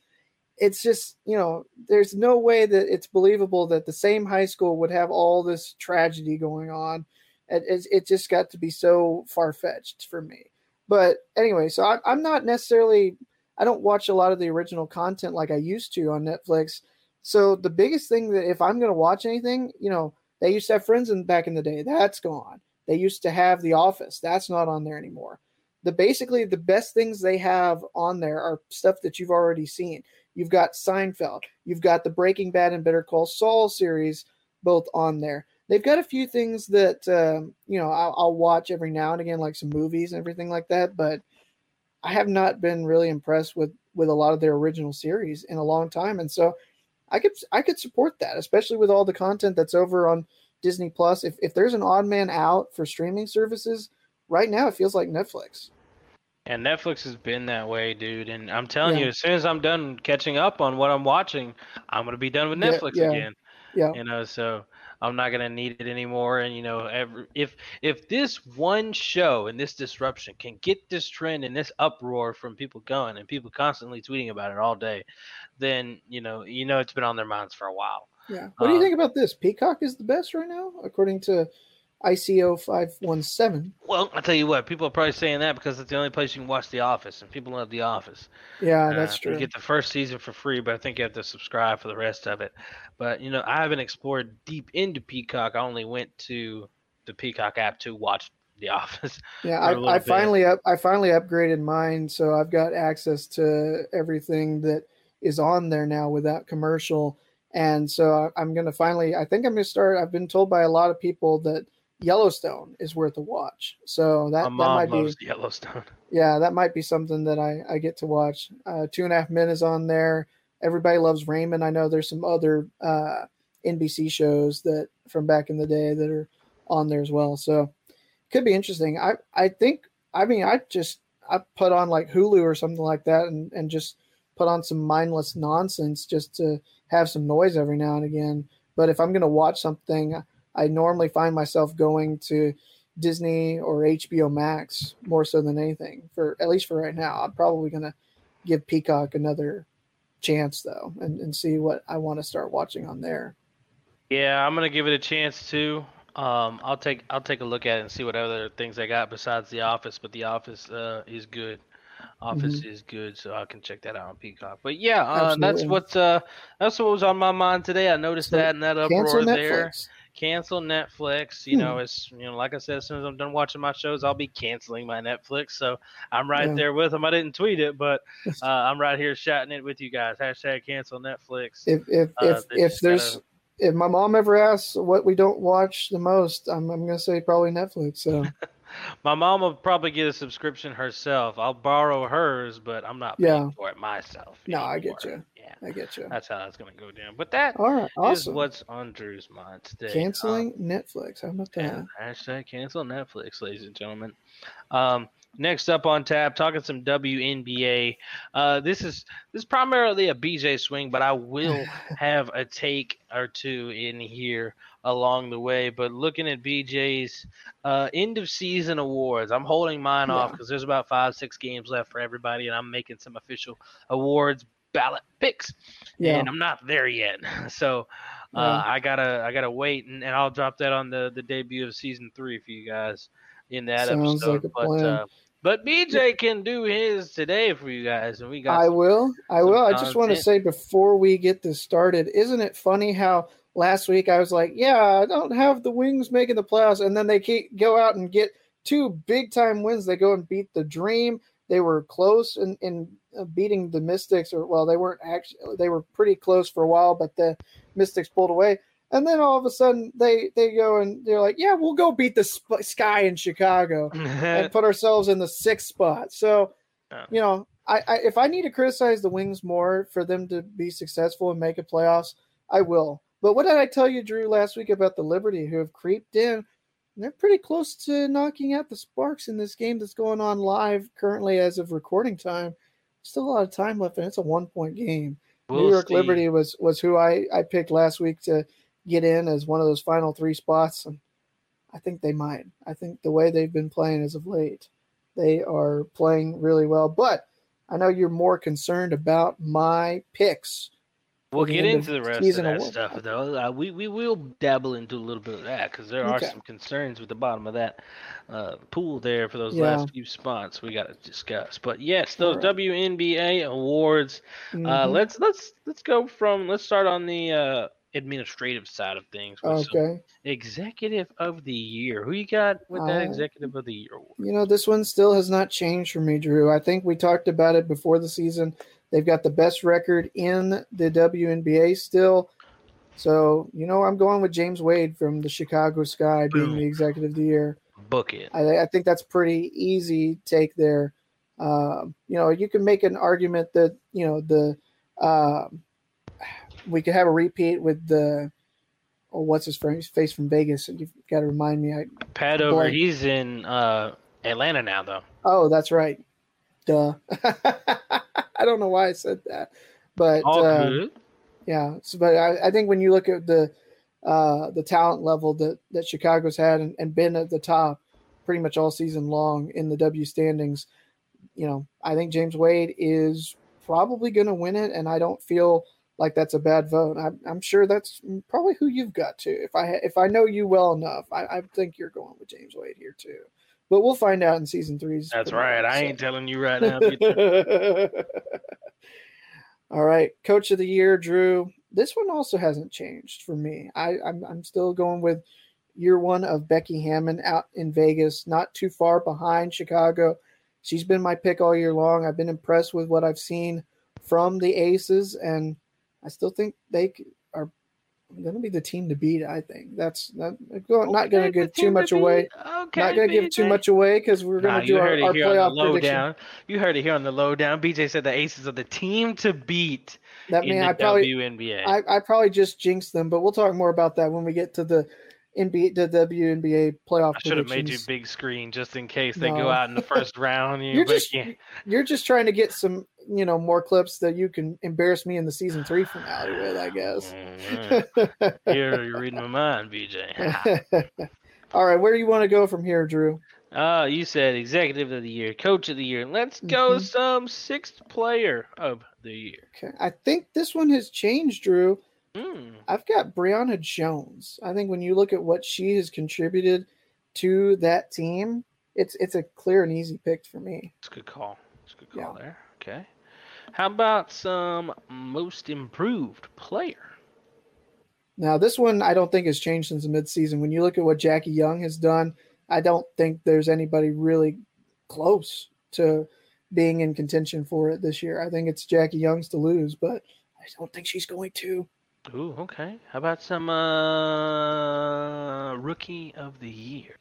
it's just you know there's no way that it's believable that the same high school would have all this tragedy going on. It, it, it just got to be so far-fetched for me. But anyway so I, i'm not necessarily i don't watch a lot of the original content like i used to on netflix. So the biggest thing that if i'm going to watch anything you know they used to have friends in back in the day. That's gone. They used to have the office. That's not on there anymore. The basically the best things they have on there are stuff that you've already seen You've got Seinfeld. You've got the Breaking Bad and Better Call Saul series both on there. They've got a few things that um, you know I'll, I'll, watch every now and again, like some movies and everything like that. But I have not been really impressed with with a lot of their original series in a long time, and so I could I could support that, especially with all the content that's over on Disney Plus. If if there's an odd man out for streaming services right now, it feels like Netflix. And Netflix has been that way, dude. And I'm telling yeah. you, as soon as I'm done catching up on what I'm watching, I'm gonna be done with Netflix yeah, yeah. again. Yeah. You know, so I'm not gonna need it anymore. And you know, every, if if this one show and this disruption can get this trend and this uproar from people going and people constantly tweeting about it all day, then you know, you know, it's been on their minds for a while. Yeah. What do you um, think about this? Peacock is the best right now, according to ICO five one seven. Well, I'll tell you what, people are probably saying that because it's the only place you can watch The Office, and people love The Office. Yeah, uh, that's true. You get the first season for free, but I think you have to subscribe for the rest of it. But you know, I haven't explored deep into Peacock. I only went to the Peacock app to watch The Office. Yeah, I, I finally up I finally upgraded mine, so I've got access to everything that is on there now without commercial. And so I'm going to finally. I think I'm going to start. I've been told by a lot of people that Yellowstone is worth a watch. So that, that might be Yellowstone. Yeah, that might be something that I, I get to watch. Uh, Two and a Half Men is on there. Everybody loves Raymond. I know there's some other uh, NBC shows that from back in the day that are on there as well. So could be interesting. I I think I mean I just I put on like Hulu or something like that and and just put on some mindless nonsense just to have some noise every now and again. But if I'm gonna watch something I normally find myself going to Disney or HBO Max more so than anything. For at least for right now, I'm probably gonna give Peacock another chance though, and, and see what I want to start watching on there. Yeah, I'm gonna give it a chance too. Um, I'll take I'll take a look at it and see what other things I got besides The Office. But The Office uh, is good. Office Mhm. is good, so I can check that out on Peacock. But yeah, uh, that's what's uh, that's what was on my mind today. I noticed So, that and that uproar there. Netflix. Cancel Netflix. You know, Hmm. it's you know, like I said, as soon as I'm done watching my shows, I'll be canceling my Netflix. So I'm right Yeah. there with them. I didn't tweet it, but uh, I'm right here shouting it with you guys. Hashtag cancel Netflix. If if Uh, if if there's gotta- if my mom ever asks what we don't watch the most, I'm I'm gonna say probably Netflix. So My mom will probably get a subscription herself. I'll borrow hers, but I'm not paying Yeah. for it myself. no, I get you. Yeah, I get you. that's how that's gonna go down. But that All right, is what's on Drew's mind today. Canceling Netflix. How about that? Um, hashtag cancel Netflix, ladies and gentlemen. Um, next up on tap, talking some WNBA. Uh, this is this is primarily a BJ swing, but I will have a take or two in here along the way. But looking at BJ's uh, end of season awards, I'm holding mine off because there's about five, six games left for everybody, and I'm making some official awards ballot picks, Yeah. and I'm not there yet. So uh, Yeah. I gotta I gotta wait, and, and I'll drop that on the the debut of season three for you guys in that Sounds episode. like a but plan. uh, but BJ can do his today for you guys, and we got I will. I will. I just want to say before we get this started, isn't it funny how last week I was like, "Yeah, I don't have the Wings making the playoffs," and then they keep, go out and get two big time wins. They go and beat the Dream. They were close in, in uh, beating the Mystics, or well, they weren't actually. They were pretty close for a while, but the Mystics pulled away. And then all of a sudden, they they go and they're like, "Yeah, we'll go beat the Sp- Sky in Chicago and put ourselves in the sixth spot." So you know, I, I if I need to criticize the Wings more for them to be successful and make it playoffs, I will. But what did I tell you, Drew, last week about the Liberty who have creeped in? They're pretty close to knocking out the Sparks in this game that's going on live currently as of recording time. Still a lot of time left, and it's a one point game. We'll New York see. Liberty was was who I, I picked last week to get in as one of those final three spots, and I think they might. I think the way they've been playing as of late, they are playing really well. But I know you're more concerned about my picks. We'll get into the rest of that award. stuff, though. Uh, we we will dabble into a little bit of that because there are Okay. some concerns with the bottom of that uh, pool there for those Yeah. last few spots we got to discuss. But yes, those Alright. WNBA awards. Uh, Mhm. let's let's let's go from let's start on the uh, administrative side of things. Okay. Executive of the year. Who you got with that Uh, Executive of the Year award? You know, this one still has not changed for me, Drew. I think we talked about it before the season. They've got the best record in the WNBA still. So, you know, I'm going with James Wade from the Chicago Sky being Boom. the executive of the year. Book it. I, I think that's pretty easy take there. Um, you know, you can make an argument that you know the um we could have a repeat with the oh, what's his face face from Vegas. You've got to remind me. I Padover. He's in uh, Atlanta now, though. oh, that's right. Duh. I don't know why I said that, but uh, yeah. So, but I, I think when you look at the uh, the talent level that that Chicago's had and, and been at the top pretty much all season long in the W standings, you know, I think James Wade is probably going to win it, and I don't feel like that's a bad vote. I'm, I'm sure that's probably who you've got to. If I if I know you well enough, I, I think you're going with James Wade here too. But we'll find out in season three's. That's right. I so. ain't telling you right now. All right, coach of the year, Drew. This one also hasn't changed for me. I, I'm I'm still going with year one of Becky Hammon out in Vegas, not too far behind Chicago. She's been my pick all year long. I've been impressed with what I've seen from the Aces, and I still think they are going to be the team to beat. I think that's not go- not going to Okay, the give too team to much away. Okay, not going to give too much away because we're going Nah, to do you our, heard it our here on playoff the prediction. lowdown. You heard it here on the lowdown. BJ said the Aces are the team to beat That in mean the I probably WNBA. I, I probably just jinxed them, but we'll talk more about that when we get to the NBA, the WNBA playoff. I should have made you big screen just in case they No. go out in the first round. You You're but just yeah. you're just trying to get some, you know, more clips that you can embarrass me in the season three finale with, I guess. Mm, You're, you're reading my mind, BJ. All right, where do you want to go from here, Drew? Uh, you said executive of the year, coach of the year. Let's go Mhm. some sixth player of the year. Okay, I think this one has changed, Drew. Hmm. I've got Brionna Jones. I think when you look at what she has contributed to that team, it's it's a clear and easy pick for me. It's a good call. It's a good call there. Okay. How about some most improved player? Now, this one I don't think has changed since the midseason. When you look at what Jackie Young has done, I don't think there's anybody really close to being in contention for it this year. I think it's Jackie Young's to lose, but I don't think she's going to. Ooh, okay. How about some uh rookie of the year?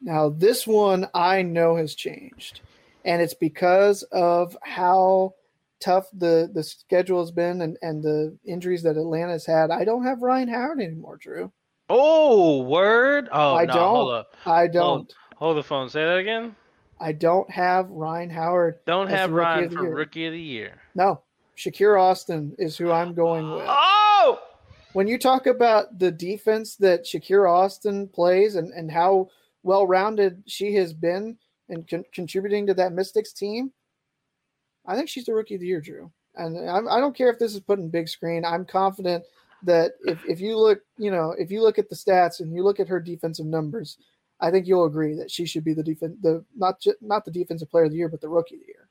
Now, this one I know has changed, and it's because of how tough the, the schedule has been and, and the injuries that Atlanta's had. I don't have Rhyne Howard anymore, Drew. Oh, word. Oh, I no, don't. Hold up. I don't. Hold, hold the phone. Say that again. I don't have Rhyne Howard. Don't have Rhyne for year. rookie of the year. No, Shakira Austin is who I'm going with. Oh! When you talk about the defense that Shakira Austin plays and, and how well rounded she has been and con- contributing to that Mystics team, I think she's the rookie of the year, Drew. And I'm, I don't care if this is put in big screen. I'm confident that if, if you look, you know, if you look at the stats and you look at her defensive numbers, I think you'll agree that she should be the defense, the not ju- not the defensive player of the year, but the rookie of the year.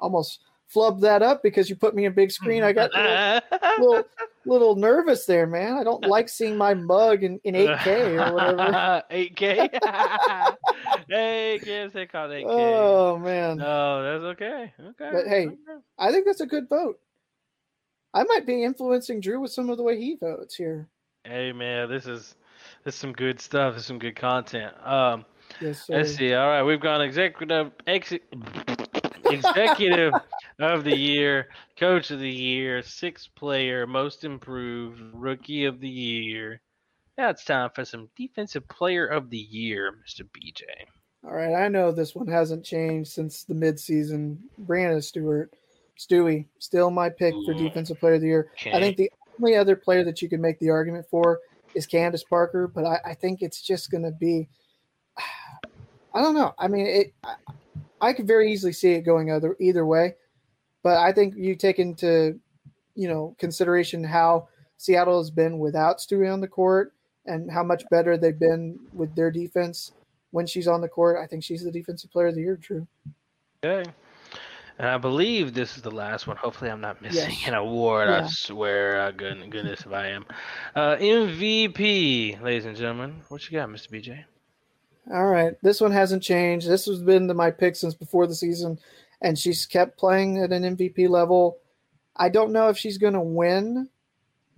Almost flubbed that up because you put me in big screen. I got a little, little, little nervous there, man. I don't like seeing my mug in, in 8K or whatever. 8K. hey, kids, they call it 8K. Oh man. No, that's okay. Okay. But hey, I think that's a good vote. I might be influencing Drew with some of the way he votes here. Hey, man, this is this is some good stuff. This is some good content. Um, Yes, let's see. All right, we've gone executive ex, executive of the year, coach of the year, sixth player, most improved, rookie of the year. Now it's time for some defensive player of the year, Mr. BJ. All right, I know this one hasn't changed since the midseason. Breanna Stewart, Stewie, still my pick for mm. defensive player of the year. I think the only other player that you can make the argument for is Candace Parker, but I, I think it's just going to be. I don't know. I mean, it. I, I could very easily see it going either either way, but I think you take into, you know, consideration how Seattle has been without Stewie on the court and how much better they've been with their defense when she's on the court. I think she's the defensive player of the year. True. Okay. And I believe this is the last one. Hopefully, I'm not missing Yes. an award. I swear, uh, good, goodness, if I am. Uh, MVP, ladies and gentlemen. What you got, Mr. BJ? All right, this one hasn't changed. This has been my pick since before the season, and she's kept playing at an MVP level. I don't know if she's going to win,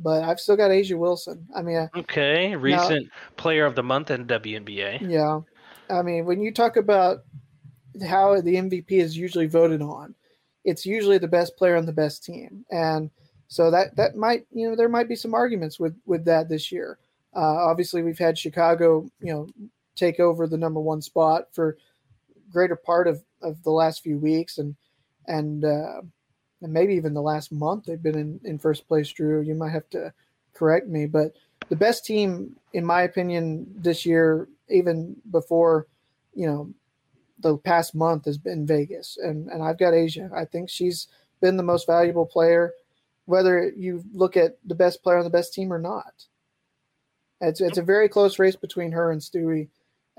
but I've still got A'ja Wilson. I mean, Okay, recent player of the month in WNBA. yeah, I mean, when you talk about how the MVP is usually voted on, it's usually the best player on the best team, and so that that might you know there might be some arguments with with that this year. Uh, obviously, we've had Chicago, you know, take over the number one spot for greater part of, of the last few weeks, and and uh, and maybe even the last month they've been in, in first place. Drew, you might have to correct me, but the best team, in my opinion, this year, even before you know the past month, has been Vegas, and and I've got A'ja. I think she's been the most valuable player, whether you look at the best player on the best team or not. It's it's a very close race between her and Stewie,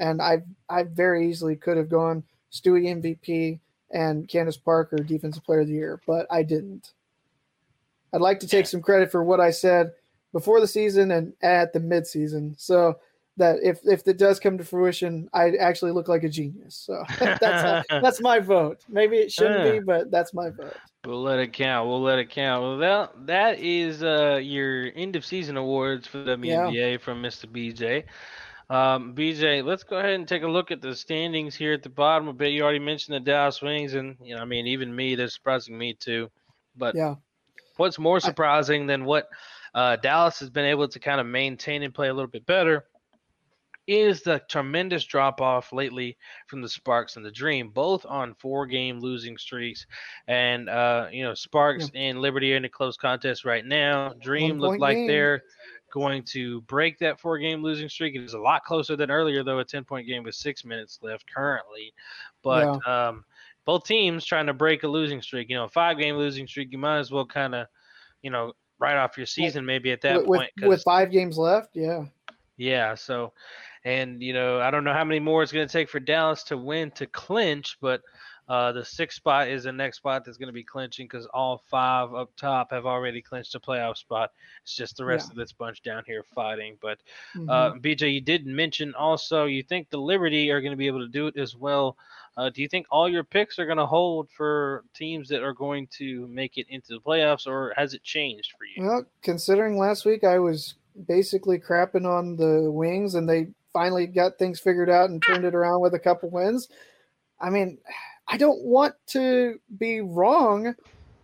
and I I very easily could have gone Stewie MVP and Candace Parker Defensive Player of the Year, but I didn't. I'd like to take some credit for what I said before the season and at the midseason, so that if if it does come to fruition, I actually look like a genius. So that's that's my vote. Maybe it shouldn't Yeah. be, but that's my vote. We'll let it count. We'll let it count. Well, that that is uh, your end of season awards for the WNBA from Mr. BJ. Um, BJ, let's go ahead and take a look at the standings here at the bottom a bit. You already mentioned the Dallas Wings, and you know, I mean, even me, they're surprising me too. But Yeah. what's more surprising than what uh, Dallas has been able to kind of maintain and play a little bit better is the tremendous drop off lately from the Sparks and the Dream, both on four game losing streaks. And, uh, you know, Sparks and Liberty are in a close contest right now. Dream look like game. they're going to break that four game losing streak. It is a lot closer than earlier, though, a 10 point game with six minutes left currently. But yeah. um, both teams trying to break a losing streak. You know, a five game losing streak, you might as well kind of, you know, write off your season maybe at that with, point. With five games left, yeah. Yeah. So, and, you know, I don't know how many more it's going to take for Dallas to win to clinch, but uh, the sixth spot is the next spot that's going to be clinching because all five up top have already clinched a playoff spot. It's just the rest yeah. of this bunch down here fighting. But mm-hmm. uh, BJ, you did mention also you think the Liberty are going to be able to do it as well. Uh, do you think all your picks are going to hold for teams that are going to make it into the playoffs, or has it changed for you? Well, considering last week I was basically crapping on the Wings and they finally got things figured out and turned it around with a couple wins. I mean, I don't want to be wrong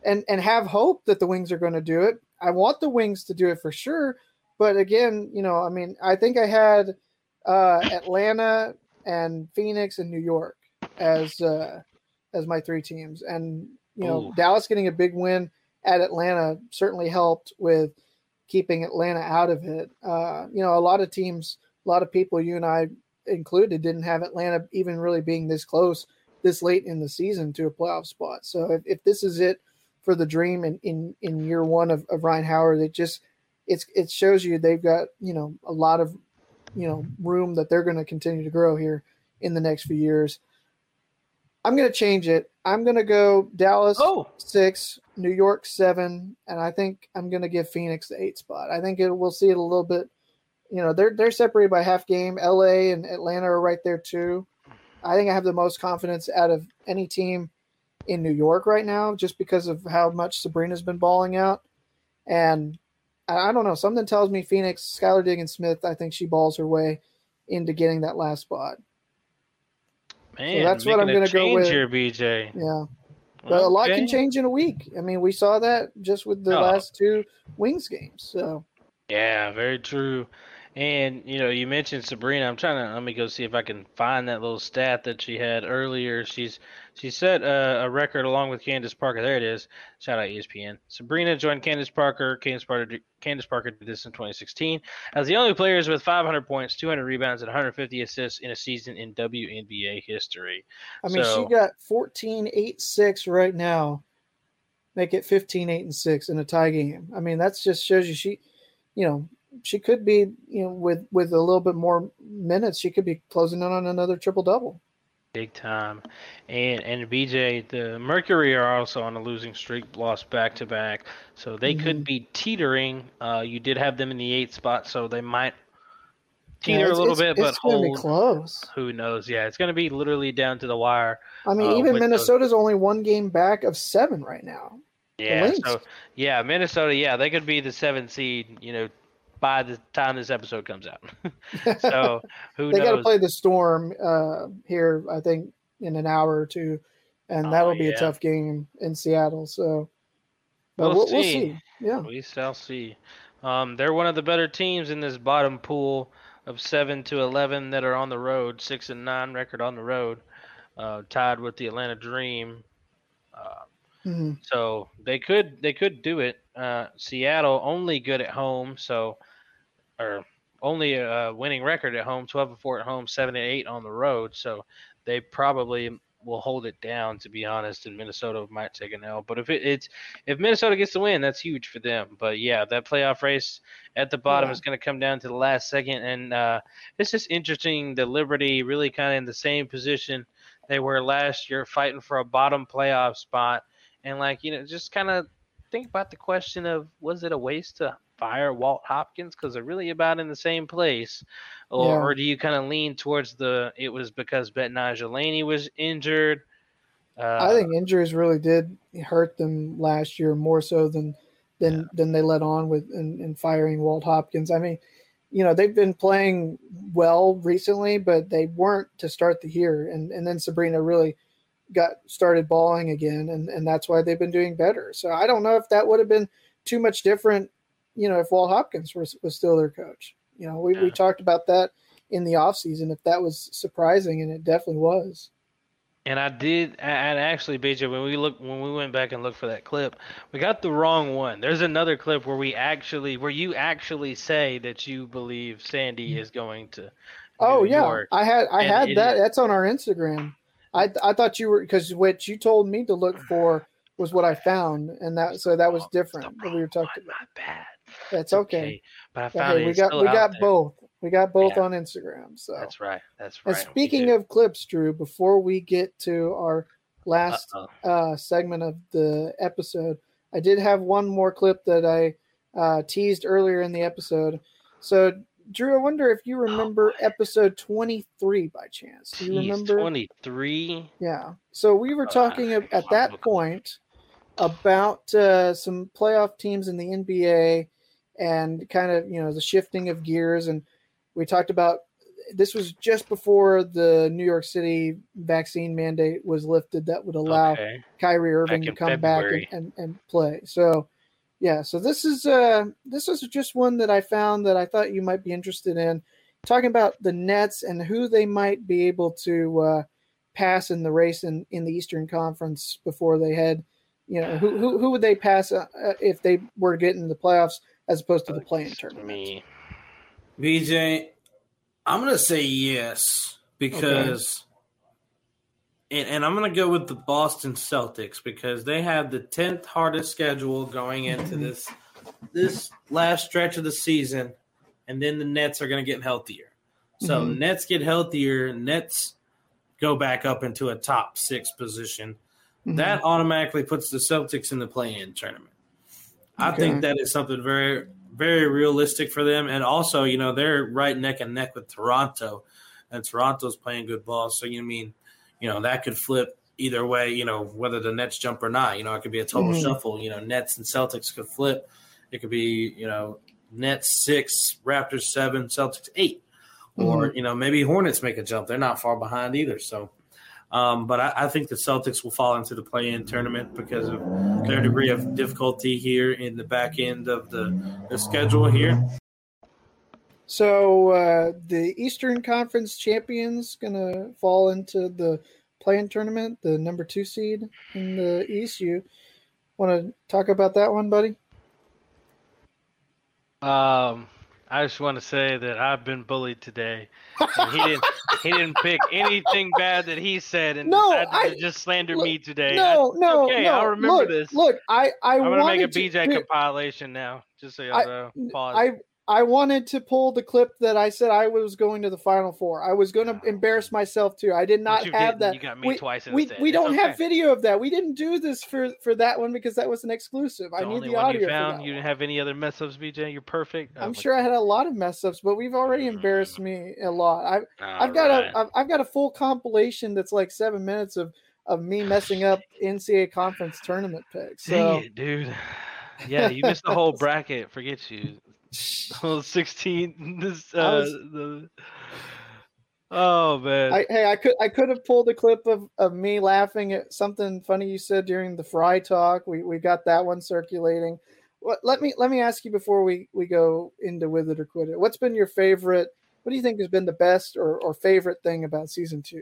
and and have hope that the Wings are going to do it. I want the Wings to do it for sure, but again, you know, I mean, I think I had uh, Atlanta and Phoenix and New York as uh, as my three teams, and you know, Ooh. Dallas getting a big win at Atlanta certainly helped with keeping Atlanta out of it. Uh, you know, a lot of teams, a lot of people, you and I included, didn't have Atlanta even really being this close this late in the season to a playoff spot. So if, if this is it for the dream in, in, in year one of, of Rhyne Howard, it just it's it shows you they've got, you know, a lot of you know room that they're going to continue to grow here in the next few years. I'm going to change it. I'm going to go Dallas oh. six, New York seven, and I think I'm going to give Phoenix the eight spot. I think it, we'll see it a little bit. You know, they're they're separated by half game. L.A. and Atlanta are right there too. I think I have the most confidence out of any team in New York right now, just because of how much Sabrina's been balling out. And I, don't know, something tells me Phoenix, Skylar Diggins Smith, I think she balls her way into getting that last spot. Man, so that's what I'm going to go with. Here, BJ. Yeah. But okay. a lot can change in a week. I mean, we saw that just with the oh. last two Wings games. So. Yeah, very true. And you know, you mentioned Sabrina. I'm trying to let me go see if I can find that little stat that she had earlier. She's she set a, a record along with Candace Parker. There it is. Shout out ESPN. Sabrina joined Candace Parker. Candace Parker, Candace Parker did this in 2016 as the only players with 500 points, 200 rebounds, and 150 assists in a season in WNBA history. I mean, so, she got 14, 8, 6 right now. Make it 15, 8, and 6 in a tie game. I mean, that just shows you she, you know, she could be, you know, with with a little bit more minutes, she could be closing in on another triple double. Big time, and and BJ, the Mercury are also on a losing streak, lost back to back, so they mm-hmm. could be teetering. Uh, you did have them in the eighth spot, so they might teeter yeah, a little bit, but hold. close. Who knows? Yeah, it's going to be literally down to the wire. I mean, uh, even Minnesota's those... only one game back of seven right now. Yeah, so yeah, Minnesota, yeah, they could be the seventh seed. You know, by the time this episode comes out. so who they got to play the Storm uh, here, I think, in an hour or two, and that'll oh, be yeah. a tough game in Seattle. So, but we'll, we'll, see. we'll see. Yeah, we shall see. Um, they're one of the better teams in this bottom pool of seven to eleven that are on the road, six and nine record on the road, uh, tied with the Atlanta Dream. Uh, mm-hmm. So they could they could do it. Uh, Seattle only good at home, so or only a winning record at home, 12 and 4 at home, 7 and 8 on the road. So they probably will hold it down, to be honest. And Minnesota might take an L. But if it, it's if Minnesota gets the win, that's huge for them. But yeah, that playoff race at the bottom yeah. is going to come down to the last second. And uh, it's just interesting. The Liberty really kind of in the same position they were last year, fighting for a bottom playoff spot. And like you know, just kind of think about the question of was it a waste to fire Walt Hopkins because they're really about in the same place, or, yeah. or do you kind of lean towards the it was because Betnijah Laney was injured? Uh, I think injuries really did hurt them last year more so than than yeah. than they let on with in, in firing Walt Hopkins. I mean, you know they've been playing well recently, but they weren't to start the year, and and then Sabrina really got started balling again, and and that's why they've been doing better. So I don't know if that would have been too much different you know, if Walt Hopkins was, was still their coach. You know, we, yeah. we talked about that in the offseason, if that was surprising, and it definitely was. And I did, and actually, BJ, when we look, when we went back and looked for that clip, we got the wrong one. There's another clip where we actually, where you actually say that you believe Sandy mm-hmm. is going to. Oh New yeah, York. I had I had that. is- That's on our Instagram. I I thought you were because what you told me to look for was what I found, and that so that was oh, different. What we were talking about. My bad. That's okay. But I found it. we got we got there. both. We got both Yeah. on Instagram. So That's right. That's And right. speaking of clips, Drew, before we get to our last uh, segment of the episode, I did have one more clip that I uh, teased earlier in the episode. So, Drew, I wonder if you remember episode 23 by chance. Do you remember? 23. Yeah. So we were talking ab- at that point about uh, some playoff teams in the NBA and kind of you know the shifting of gears, and we talked about this was just before the New York City vaccine mandate was lifted that would allow Okay. Kyrie Irving Back to come back and, and, and play. So yeah, so this is uh this is just one that I found that I thought you might be interested in talking about the Nets and who they might be able to uh, pass in the race in, in the Eastern Conference before they head. You know, who who, who would they pass uh, if they were getting the playoffs as opposed to the playing tournament? Me. BJ, I'm gonna say yes because, and, and I'm gonna go with the Boston Celtics because they have the tenth hardest schedule going into this this last stretch of the season, and then the Nets are gonna get healthier. So Mhm. Nets get healthier, Nets go back up into a top six position. That automatically puts the Celtics in the play-in tournament. I Okay. think that is something very, very realistic for them. And also, you know, they're right neck and neck with Toronto, and Toronto's playing good ball. So you mean, you know, that could flip either way. You know, whether the Nets jump or not. You know, it could be a total Mhm. shuffle. You know, Nets and Celtics could flip. It could be, you know, Nets six, Raptors seven, Celtics eight, or Mhm. you know, maybe Hornets make a jump. They're not far behind either. So. Um, but I, I think the Celtics will fall into the play-in tournament because of their degree of difficulty here in the back end of the, the schedule here. So uh, the Eastern Conference champions gonna fall into the play-in tournament, the number two seed in the East. You want to talk about that one, buddy? Um, I just want to say that I've been bullied today. And he didn't. he didn't pick anything bad that he said, and No, decided to I- just slander me today. No, That's no, okay. no. I'll remember look, this. Look, I I I'm gonna make a wanted to- BJ compilation now, just so y'all I- know. Pause. I I wanted to pull the clip that I said I was going to the final four. I was going to oh. embarrass myself too. I did not have didn't. that. You got me we, twice We, we It's don't have video of that. We didn't do this for for that one because that was an exclusive. I need the audio you found. You didn't have any other mess ups, BJ. You're perfect. Oh I'm sure I had a lot of mess ups, but we've already mm-hmm. embarrassed me a lot. I've I've got Alright. a I've, I've got a full compilation that's like seven minutes of of me oh, messing up NCAA conference tournament picks. So Dang it, dude. Yeah, you missed the whole bracket. Forget you. 16. This, uh, was- the, oh man. I, hey, I could I could have pulled a clip of, of me laughing at something funny you said during the fry talk. We we got that one circulating. What, let me let me ask you before we, we go into with it or quit it. What's been your favorite? What do you think has been the best or, or favorite thing about season two?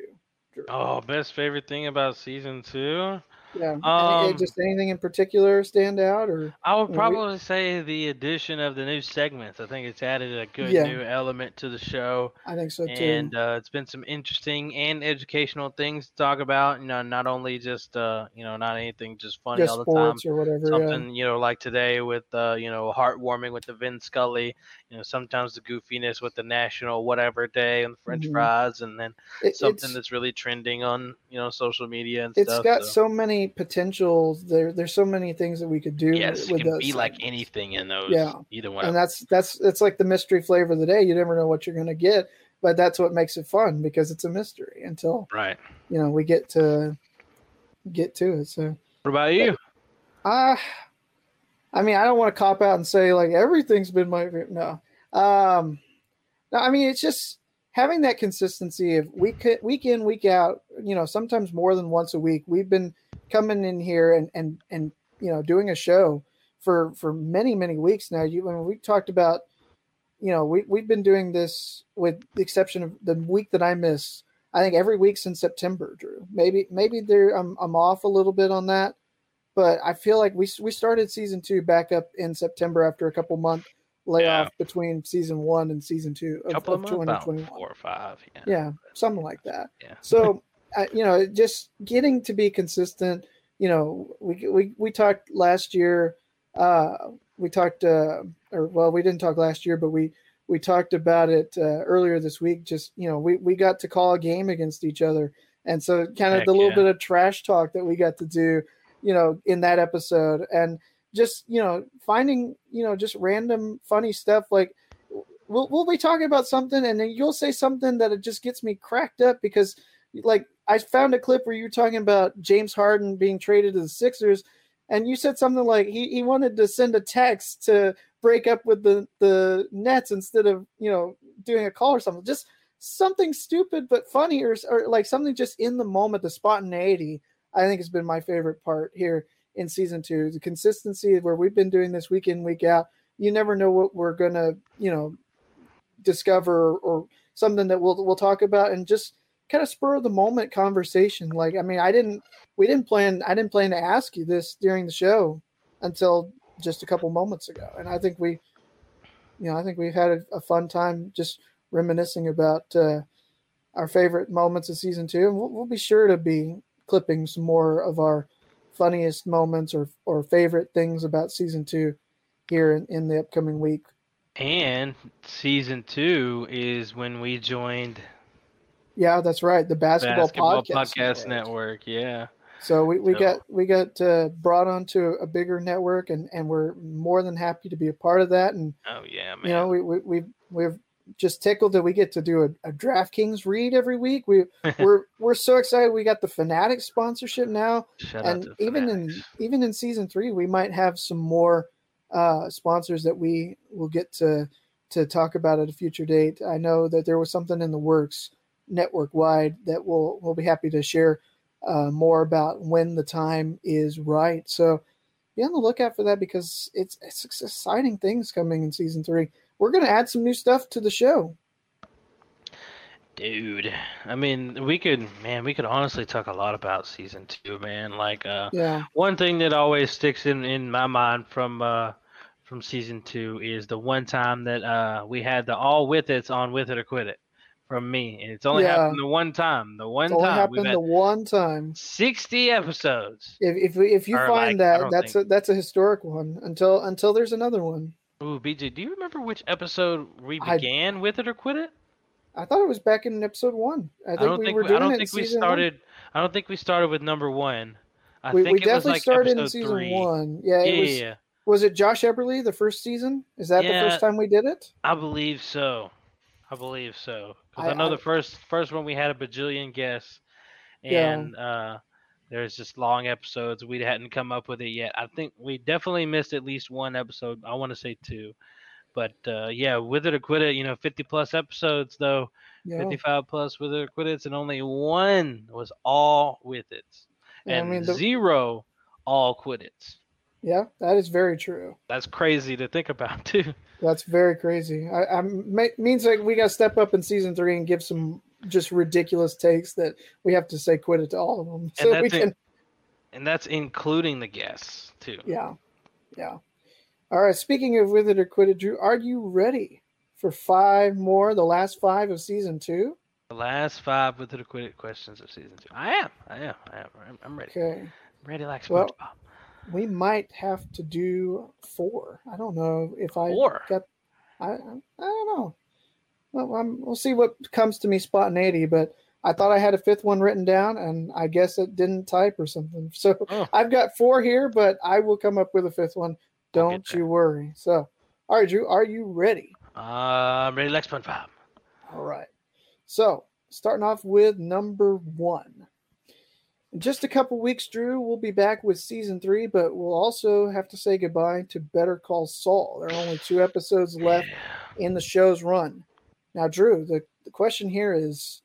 oh, best favorite thing about season two. Yeah, Any- Um, just anything in particular stand out or I would know, we- probably say the addition of the new segments. I think it's added a good Yeah. new element to the show. I think so too. And uh, it's been some interesting and educational things to talk about. You know, not only just uh, you know, not anything just funny Just all the time. or whatever, yeah. Something you know, like today with uh, you know, heartwarming with the Vin Scully. You know, sometimes the goofiness with the National Whatever Day and the French Mhm. fries, and then It- something that's really trending on you know social media and It's stuff. It's got so. so many potentials. There there's so many things that we could do Yes, it with can those. be like anything in those. yeah either one. and that's that's it's like the mystery flavor of the day you never know what you're going to get but that's what makes it fun because it's a mystery until right. you know we get to get to it so What about you? uh i mean i don't want to cop out and say like everything's been my no. Um no i mean it's just having that consistency of week week in week out you know sometimes more than once a week. We've been coming in here and and and you know doing a show for for many many weeks now. You when we talked about you know we, we've been doing this with the exception of the week that i missed I think every week since September, Drew. Maybe maybe there I'm I'm off a little bit on that, but I feel like we we started season two back up in September after a couple month layoff yeah. between season one and season two of, couple of, of 2021. Four or five, yeah, yeah, something like that. Yeah. So, uh, you know, just getting to be consistent. You know, we we we talked last year. Uh, we talked, uh, or well, we didn't talk last year, but we we talked about it uh, earlier this week. Just you know, we we got to call a game against each other, and so kind of Heck the little yeah. bit of trash talk that we got to do, you know, in that episode, and just you know, finding you know just random funny stuff like. We'll, we'll be talking about something and then you'll say something that it just gets me cracked up because like I found a clip where you were talking about James Harden being traded to the Sixers and you said something like he, he wanted to send a text to break up with the the Nets instead of you know doing a call or something. Just something stupid but funny, or, or like something just in the moment. The spontaneity, I think, has been my favorite part here in season two. The consistency where we've been doing this week in week out. You never know what we're gonna you know discover or, something that we'll we'll talk about, and just kind of spur of the moment conversation. Like, I mean, I didn't, we didn't plan, I didn't plan to ask you this during the show until just a couple moments ago. And I think we, you know, I think we've had a, a fun time just reminiscing about uh, our favorite moments of season two. And we'll, we'll be sure to be clipping some more of our funniest moments or, or favorite things about season two here in, in the upcoming week. And season two is when we joined yeah, that's right. The basketball, basketball podcast, podcast network. Yeah. So we, we So- got we got uh, brought onto a bigger network, and, and we're more than happy to be a part of that. And Oh yeah, man. you know, we we we we've just tickled that we get to do a, a DraftKings read every week. We we're we're so excited. We got the Fanatic sponsorship now, Shout and even in even in season three, we might have some more uh, sponsors that we will get to to talk about at a future date. I know that there was something in the works network wide that we'll we'll be happy to share uh, more about when the time is right. So be on the lookout for that because it's it's exciting things coming in season three. We're gonna add some new stuff to the show. Dude, I mean, we could, man, we could honestly talk a lot about season two, man. Like, uh, Yeah. one thing that always sticks in in my mind from uh from season two is the one time that uh we had the all with it's on with it or quit it from me, and it's only Yeah. happened the one time. The one It's only time happened the one time. sixty episodes. If if, if you find like, that, that's a that's a historic one. Until until there's another one. Ooh, BJ, do you remember which episode we I- began with it or quit it? I thought it was back in episode one. I think I don't we think were we, doing I don't it in think we season one. started. I don't think we started with number one. I we, think we it was definitely like started in season three. one. Yeah, it yeah, was. yeah. Was it Josh Eberly the first season? Is that the first time we did it? I believe so. I believe so. Because I- I, know I- the first first one we had a bajillion guests, Yeah. and uh, there's just long episodes. We hadn't come up with it yet. I think we definitely missed at least one episode. I want to say two, but uh, yeah, with it or quit it. You know, 50 plus episodes though. Yeah. 55 plus with it or quit it, and only one was all with it, Yeah, I and mean, the- zero all quit it. Yeah, that is very true. That's crazy to think about too. That's very crazy. I, I means like we got to step up in season three and give some just ridiculous takes that we have to say quit it to all of them, so and we that's can. in- and that's including the guests too. Yeah, yeah. All right. Speaking of with it or quit it, Drew, are you ready for five more? The last five of season two. The last five with the quit it questions of season two. I am. I am. I am. I'm, I'm ready. Okay. I'm ready like SpongeBob. Well, we might have to do four. I don't know if I Four? got. I I don't know. Well, I'm, we'll see what comes to me spontaneity, but I thought I had a fifth one written down, and I guess it didn't type or something. So Oh. I've got four here, but I will come up with a fifth one. Don't you worry. So, all right, Drew, are you ready? Uh, I'm ready like SpongeBob. All right. So, starting off with number one. In just a couple weeks, Drew, we'll be back with season three, but we'll also have to say goodbye to Better Call Saul. There are only two episodes left in the show's run. Now, Drew, the, the question here is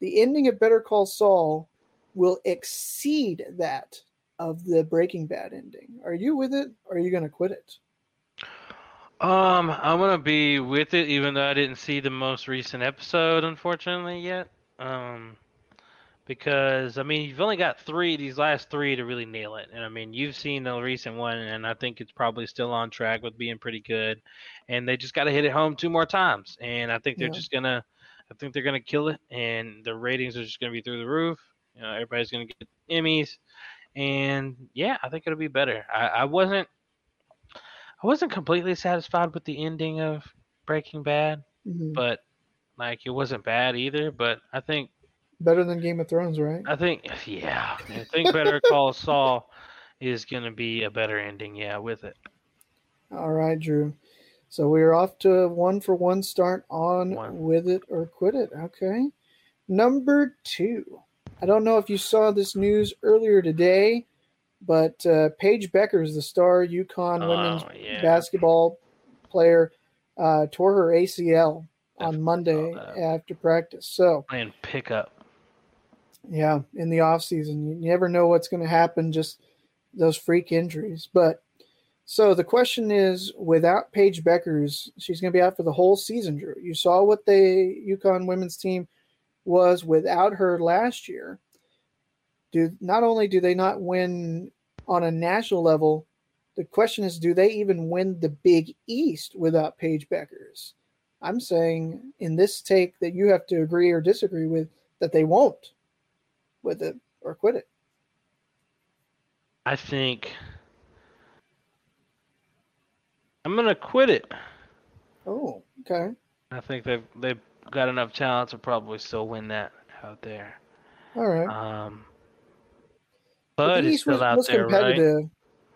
the ending of Better Call Saul will exceed that of the Breaking Bad ending. Are you with it or are you going to quit it? Um, I'm gonna be with it, even though I didn't see the most recent episode, unfortunately, yet. Um, because I mean, you've only got three these last three to really nail it, and I mean, you've seen the recent one, and I think it's probably still on track with being pretty good. And they just got to hit it home two more times, and I think they're Yeah. just gonna, I think they're gonna kill it, and the ratings are just gonna be through the roof. You know, everybody's gonna get Emmys, and yeah, I think it'll be better. I, I wasn't, I wasn't completely satisfied with the ending of Breaking Bad, Mhm. but like it wasn't bad either. But I think Better than Game of Thrones, right? I think, yeah, I think Better Call Saul is going to be a better ending. Yeah, with it. All right, Drew. So we're off to one for one start on One. with it or quit it. Okay. Number two. I don't know if you saw this news earlier today, but uh, Paige Bueckers, the star UConn women's Oh, yeah. basketball player, uh, tore her ACL on Monday after practice. So Playing pickup. Yeah, in the off season, you never know what's going to happen. Just those freak injuries. But so the question is, without Paige Bueckers, she's going to be out for the whole season. Drew, you saw what the UConn women's team was without her last year. Do not only do they not win on a national level, the question is, do they even win the Big East without Paige Bueckers? I'm saying in this take that you have to agree or disagree with that they won't with it or quit it. I think I'm to quit it. Oh, okay. I think they've they've got enough talent to probably still win that out there. All right. Um, Bud the is still was, out was there, right?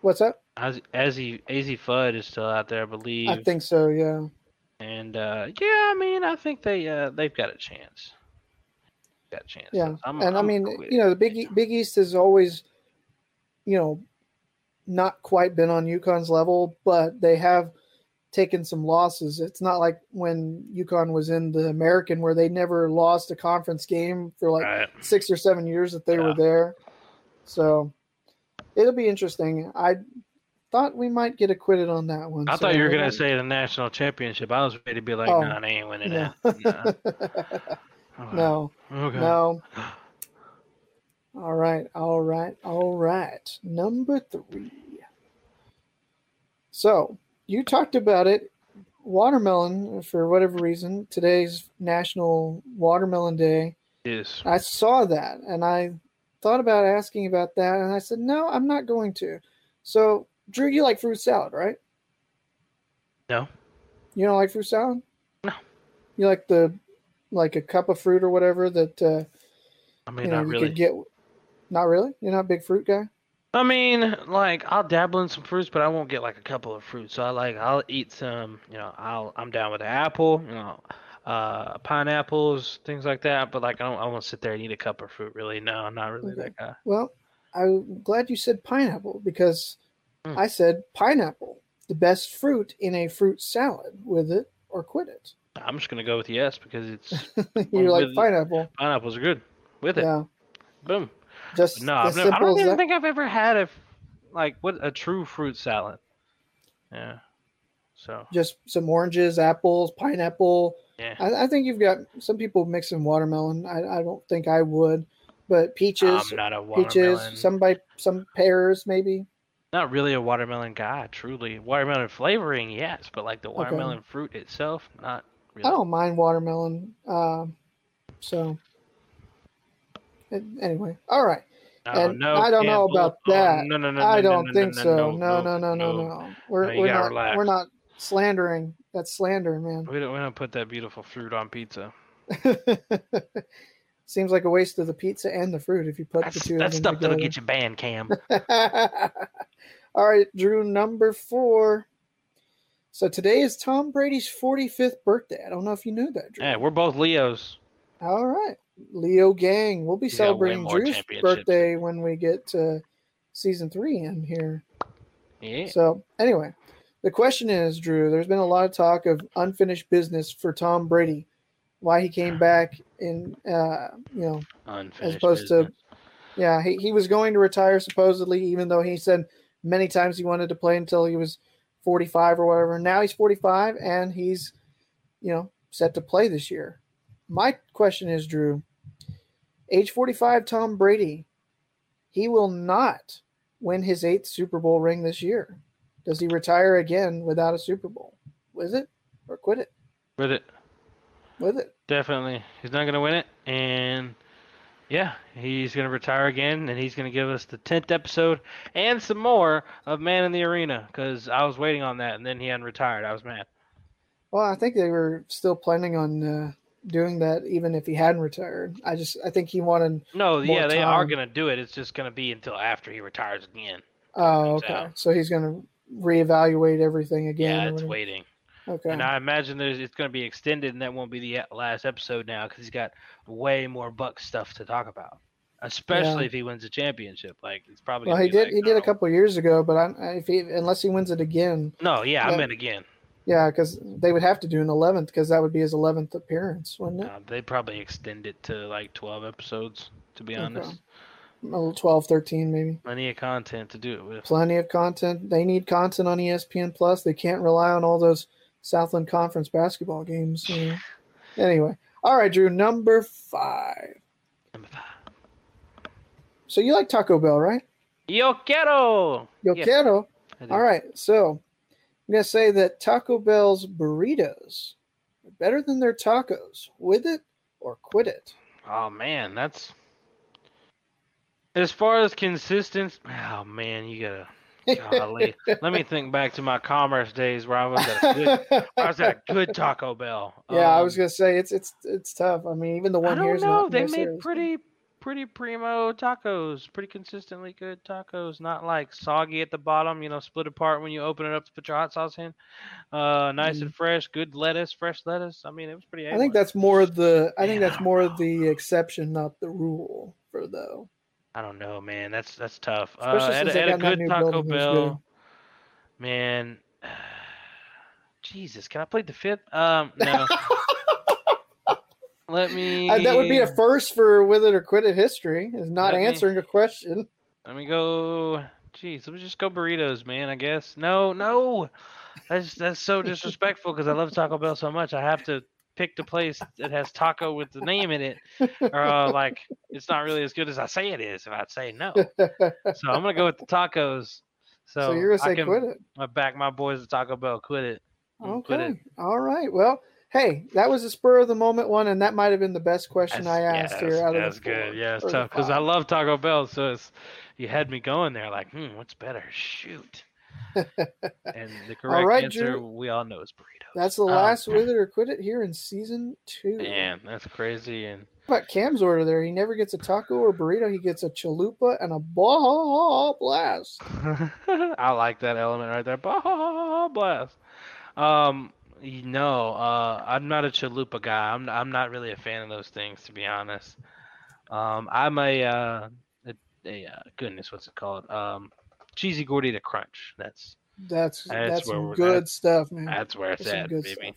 What's up? Az Azzi Azzi Fudd is still out there, I believe. I think so. Yeah. And uh, yeah, I mean, I think they uh, they've got a chance. A chance. Yeah. I'm- and I I'm mean, cool you know, the Big E- Big East has always, you know, not quite been on UConn's level, but they have taken some losses. It's not like when UConn was in the American where they never lost a conference game for like Right. six or seven years that they were there. So it'll be interesting. I thought we might get acquitted on that one. I so thought you were gonna say the national championship. I was ready to be like, Oh, nah, they ain't winning no. that. Nah. No. Okay. No. All right. All right. All right. Number three. So you talked about it. Watermelon, for whatever reason, today's National Watermelon Day. Yes. I saw that and I thought about asking about that. And I said, no, I'm not going to. So, Drew, you like fruit salad, right? No. You don't like fruit salad? No. You like the like a cup of fruit or whatever that uh I mean, you know, not you really. could get not really? You're not a big fruit guy? I mean, like I'll dabble in some fruits, but I won't get like a couple of fruits. So I like I'll eat some. You know, I'll I'm down with the apple. You know, uh, pineapples, things like that. But like I don't I won't sit there and eat a cup of fruit. Really, no, I'm not really Okay. that guy. Well, I'm glad you said pineapple because Hmm. I said pineapple, the best fruit in a fruit salad with it or quit it. I'm just gonna go with yes because it's You're like pineapple. pineapples are good with it. Yeah. Boom. Just No, I've never, I don't even that. think I've ever had a like what a true fruit salad. Yeah. So Just some oranges, apples, pineapple. Yeah. I, I think you've got some people mixing watermelon. I, I don't think I would, but peaches, I'm not a peaches, some by some pears maybe. not really a watermelon guy, truly. Watermelon flavoring, yes, but like the watermelon fruit itself, not I don't mind watermelon. Um, so a- anyway, all right. No, and no, I don't know about Oh, that. no, no, no, I no, don't no, think no, so. no, No, no, no, no. We're No, we're not relax. we're not slandering. That's slander, man. We don't, we don't put that beautiful fruit on pizza. Seems like a waste of the pizza and the fruit if you put the two That of them stuff that'll get you banned, Cam. All right, Drew, number four. So today is Tom Brady's 45th birthday. I don't know if you knew that, Drew. yeah, we're both Leos. All right. Leo Gang. We'll be He's celebrating Drew's birthday when we get to season three in here. Yeah. So, anyway, the question is, Drew, there's been a lot of talk of unfinished business for Tom Brady. Why he came back in, uh, you know, as opposed business. to, yeah, he, he was going to retire supposedly, even though he said many times he wanted to play until he was 45 or whatever. Now he's 45 and he's, you know, set to play this year. My question is, Drew, Age 45, Tom Brady. He will not win his eighth Super Bowl ring this year. Does he retire again without a Super Bowl? With it or quit it? With it. With it. Definitely. He's not going to win it. And yeah, he's going to retire again. And he's going to give us the 10th episode and some more of Man in the Arena because I was waiting on that. And then he hadn't retired. I was mad. Well, I think they were still planning on uh, doing that even if he hadn't retired. I just I think he wanted. No, more yeah, they time. are going to do it. It's just going to be until after he retires again. Oh, okay. out. So he's going to reevaluate everything again. Yeah, it's waiting. Okay. And I imagine there's it's going to be extended, and that won't be the last episode now because he's got way more Bucs stuff to talk about. Especially Yeah. if he wins a championship, like it's probably. well, he did. like- he did a couple years ago, but I, I- if he unless he wins it again, no, yeah, I Yeah. meant again. yeah, because they would have to do an eleventh because that would be his eleventh appearance, wouldn't it? Uh, they'd probably extend it to like 12 episodes, to be Okay. honest. Oh, 12, 13 maybe. Plenty of content to do it with. Plenty of content. They need content on ESPN Plus. They can't rely on all those Southland Conference basketball games. you know. Anyway, all right, Drew. Number five. Number five. So you like Taco Bell, right? Yo quiero! Yo Yeah, quiero. All right, so I'm gonna say that Taco Bell's burritos are better than their tacos. With it or quit it. Oh man, that's as far as consistent. Oh man, you gotta. Golly. Let me think back to my commerce days where I was at a good, I was at a good Taco Bell. Yeah, I Um, was gonna say it's it's it's tough. I mean, even the one I here's don't know. They made pretty, pretty primo tacos. Pretty consistently good tacos. Not like soggy at the bottom. You know, split apart when you open it up to put your hot sauce in. Uh, nice and fresh. Good lettuce, fresh lettuce. I mean, it was pretty. Mm. I think that's more the I think that's more the exception, not the rule for though. I don't know, man. That's that's tough. Uh, Especially at, since a- at a good Taco building, it was Bell, man. Jesus, can I play the fifth? Um, no. Let me. Uh, that would be a first for with it or quit it history is not Let me- answering a question. Let me go. Jeez, let me just go burritos, man. I guess. No, no. That's that's so disrespectful because I love Taco Bell so much. I have to pick a place that has taco with the name in it, or uh, like it's not really as good as I say it is. If I say no, so I'm gonna go with the tacos. So, So you're gonna I say can- quit it. I back my boys at Taco Bell. Quit it. Mm, Quit it. Okay. All right. Well, hey, that was a spur of the moment one, and that might have been the best question I Yeah, asked that's, here. That's four, good. Yeah, it's tough because I love Taco Bell. So it's you had me going there like, hmm, what's better? Shoot. And the correct right, answer Drew. we all know is burrito. That's the Um, last with it or quit it here in season two. Man, that's crazy. And about Cam's order there? He never gets a taco or burrito. He gets a chalupa and a Baja Blast. I like that element right there. Bah, blast. Um, you know, uh, I'm not a chalupa guy. I'm I'm not really a fan of those things, to be honest. Um, I'm a uh, a, a uh, goodness, what's it called? Um, cheesy gordita crunch. That's That's That's that's, good that's- stuff, man. that's where it's That's at, baby. stuff.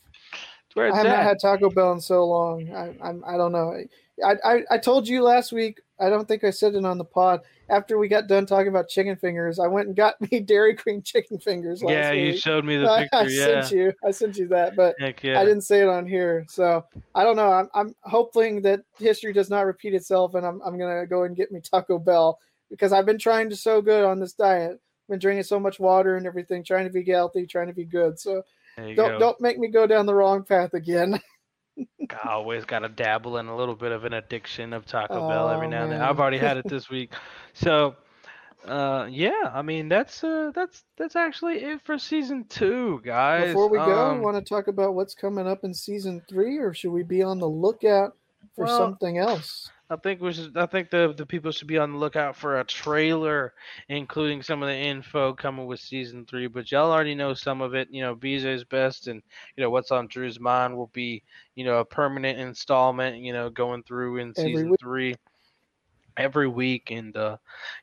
It's where I haven't at. had Taco Bell in so long. I, I'm I don't know. I, I I told you last week. I don't think I said it on the pod. After we got done talking about chicken fingers, I went and got me Dairy Queen chicken fingers. Last Yeah, you week. showed me the I, picture. I yeah. sent you. I sent you that, but yeah. I didn't say it on here. So I don't know. I'm I'm hoping that history does not repeat itself, and I'm I'm gonna go and get me Taco Bell because I've been trying to so good on this diet. Been drinking so much water and everything, trying to be healthy, trying to be good. So don't go. don't make me go down the wrong path again. I always got to dabble in a little bit of an addiction of Taco Bell every Oh, now and then. I've already had it this week, so uh, yeah. I mean, that's uh, that's that's actually it for season two, guys. Before we go, Um, want to talk about what's coming up in season three, or should we be on the lookout for Well, something else? I think we should. I think the the people should be on the lookout for a trailer, including some of the info coming with season three. But y'all already know some of it. You know, BJ's best, and you know what's on Drew's mind will be you know a permanent installment. You know, going through in Every season week. three every week, and uh,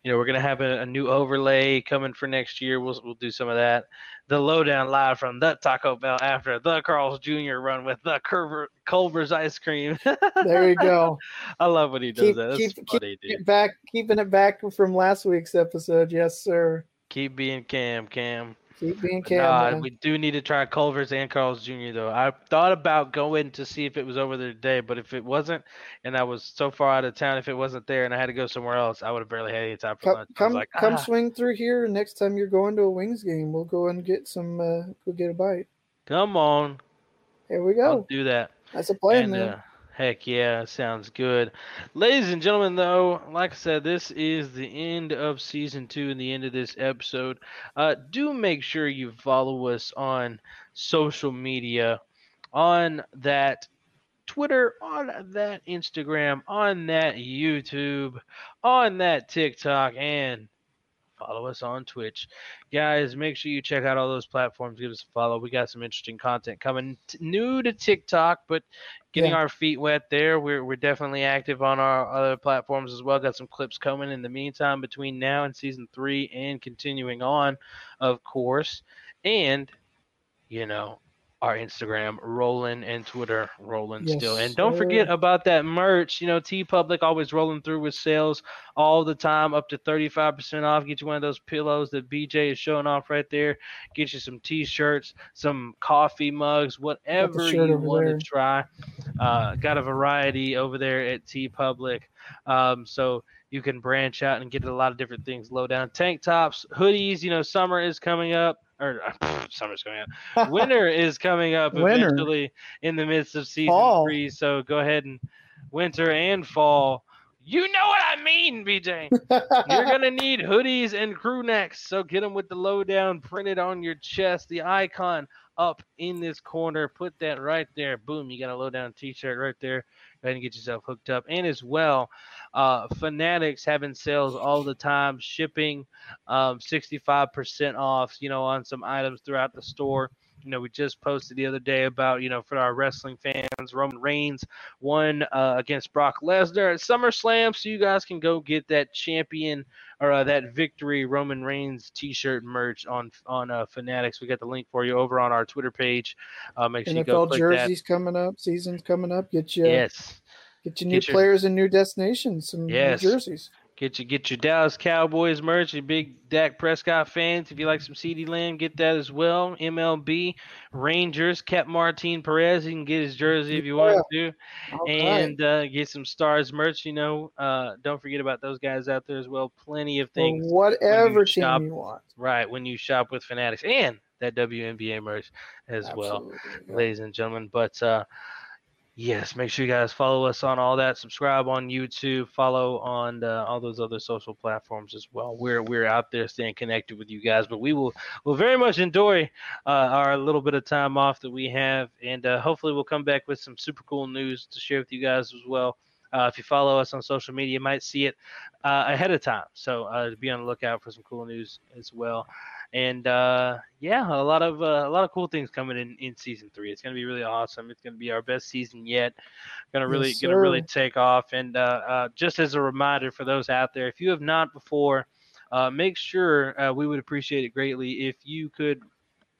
you know we're gonna have a, a new overlay coming for next year. We'll we'll do some of that. The lowdown live from the Taco Bell after the Carl's Jr. run with the Culver, Culver's ice cream. There you go. I love when he does keep that. That's keep, funny, keep dude. it back, keeping it back from last week's episode. Yes, sir. Keep being Cam, Cam. Keep being Cam. Nah, we do need to try Culver's and Carl's Jr. though. I thought about going to see if it was over there today, but if it wasn't, and I was so far out of town, if it wasn't there, and I had to go somewhere else, I would have barely had any time for Come, lunch. Come, like, come ah. swing through here. Next time you're going to a Wings game, we'll go and get some. Uh, go get a bite. Come on, Here we I'll go. do that. That's a plan, And, man. uh, heck yeah, sounds good. Ladies and gentlemen, though, like I said, this is the end of season two and the end of this episode. Uh, do make sure you follow us on social media, on that Twitter, on that Instagram, on that YouTube, on that TikTok, and follow us on Twitch. Guys, make sure you check out all those platforms. Give us a follow. We got some interesting content coming t- new to TikTok, but getting Yeah. our feet wet there. We're, we're definitely active on our other platforms as well. Got some clips coming in the meantime between now and season three and continuing on, of course. And, you know, our Instagram rolling and Twitter rolling Yes, still. And don't forget about that merch. You know, TeePublic always rolling through with sales all the time, up to 35% off. Get you one of those pillows that BJ is showing off right there. Get you some t shirts, some coffee mugs, whatever you want there. to try. Uh, got a variety over there at TeePublic. Um, so you can branch out and get a lot of different things low down. Tank tops, hoodies, you know, summer is coming up. Or uh, summer's coming up. Winter is coming up Winter. eventually in the midst of season Fall. three. So go ahead and winter and fall. You know what I mean, BJ. You're gonna need hoodies and crew necks. So get them with the lowdown printed on your chest, the icon up in this corner. Put that right there. Boom, you got a lowdown t-shirt right there. Go ahead and get yourself hooked up. And as well, uh, Fanatics having sales all the time, shipping um, 65% off, you know, on some items throughout the store. You know, we just posted the other day about, you know, for our wrestling fans, Roman Reigns won uh, against Brock Lesnar at SummerSlam. So you guys can go get that champion or uh, that victory Roman Reigns T-shirt merch on on uh, Fanatics. We got the link for you over on our Twitter page. Uh, make sure you go NFL click jerseys coming up. Season's coming up. Get you. Yes. Get your new Get your- players and new destinations. Some new jerseys. Get your get your Dallas Cowboys merch, your big Dak Prescott fans. If you like some CeeDee Lamb, get that as well. MLB, Rangers, Cap Martin Perez. You can get his jersey if you want to, and uh, get some Stars merch. You know, uh, don't forget about those guys out there as well. Plenty of things. whatever team shop- you want. Right when you shop with Fanatics and that WNBA merch as well, ladies and gentlemen. But uh, yes, make sure you guys follow us on all that. Subscribe on YouTube. Follow on uh, all those other social platforms as well. We're we're out there staying connected with you guys. But we will will very much enjoy uh, our little bit of time off that we have, and uh, hopefully we'll come back with some super cool news to share with you guys as well. Uh, if you follow us on social media, you might see it uh, ahead of time. So uh, be on the lookout for some cool news as well. And uh, yeah, a lot of uh, a lot of cool things coming in in season three. It's gonna be really awesome. It's gonna be our best season yet. Gonna really Yes, gonna really take off. And uh, uh, just as a reminder for those out there, if you have not before, uh, make sure uh, we would appreciate it greatly if you could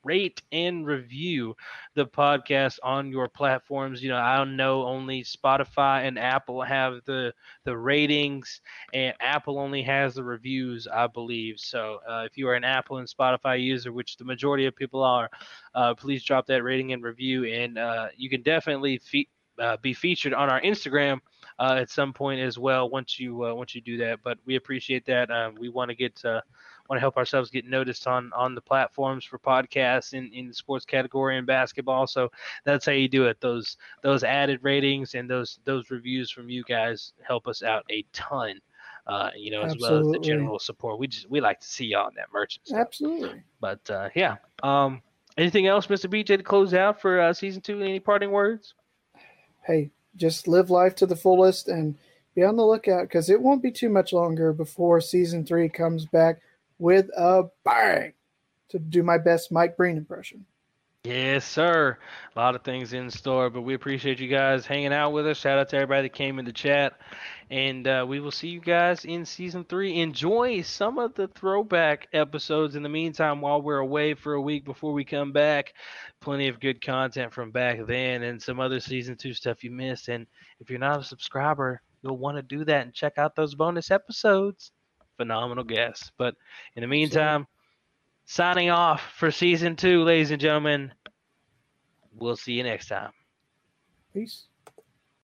rate and review the podcast on your platforms. You know, I don't know only Spotify and Apple have the the ratings, and Apple only has the reviews, I believe. So, uh, if you are an Apple and Spotify user, which the majority of people are, uh, please drop that rating and review, and uh, you can definitely fe- uh, be featured on our Instagram. Uh, at some point as well, once you uh, once you do that, but we appreciate that. We want to get want to help ourselves get noticed on on the platforms for podcasts in in the sports category and basketball. So that's how you do it. Those those added ratings and those those reviews from you guys help us out a ton. Uh, you know, as well as the general support. We just we like to see y'all on that merch. Absolutely. But uh, yeah. Um, anything else, Mr. BJ, to close out for uh, season two? Any parting words? Hey, just live life to the fullest and be on the lookout because it won't be too much longer before season three comes back with a bang to do my best Mike Breen impression. Yes, sir. A lot of things in store, but we appreciate you guys hanging out with us. Shout out to everybody that came in the chat. And uh, we will see you guys in season three. Enjoy some of the throwback episodes in the meantime while we're away for a week before we come back. Plenty of good content from back then and some other season two stuff you missed. And if you're not a subscriber, you'll want to do that and check out those bonus episodes. Phenomenal guests. But in the meantime, Signing off for season two, ladies and gentlemen. We'll see you next time. Peace.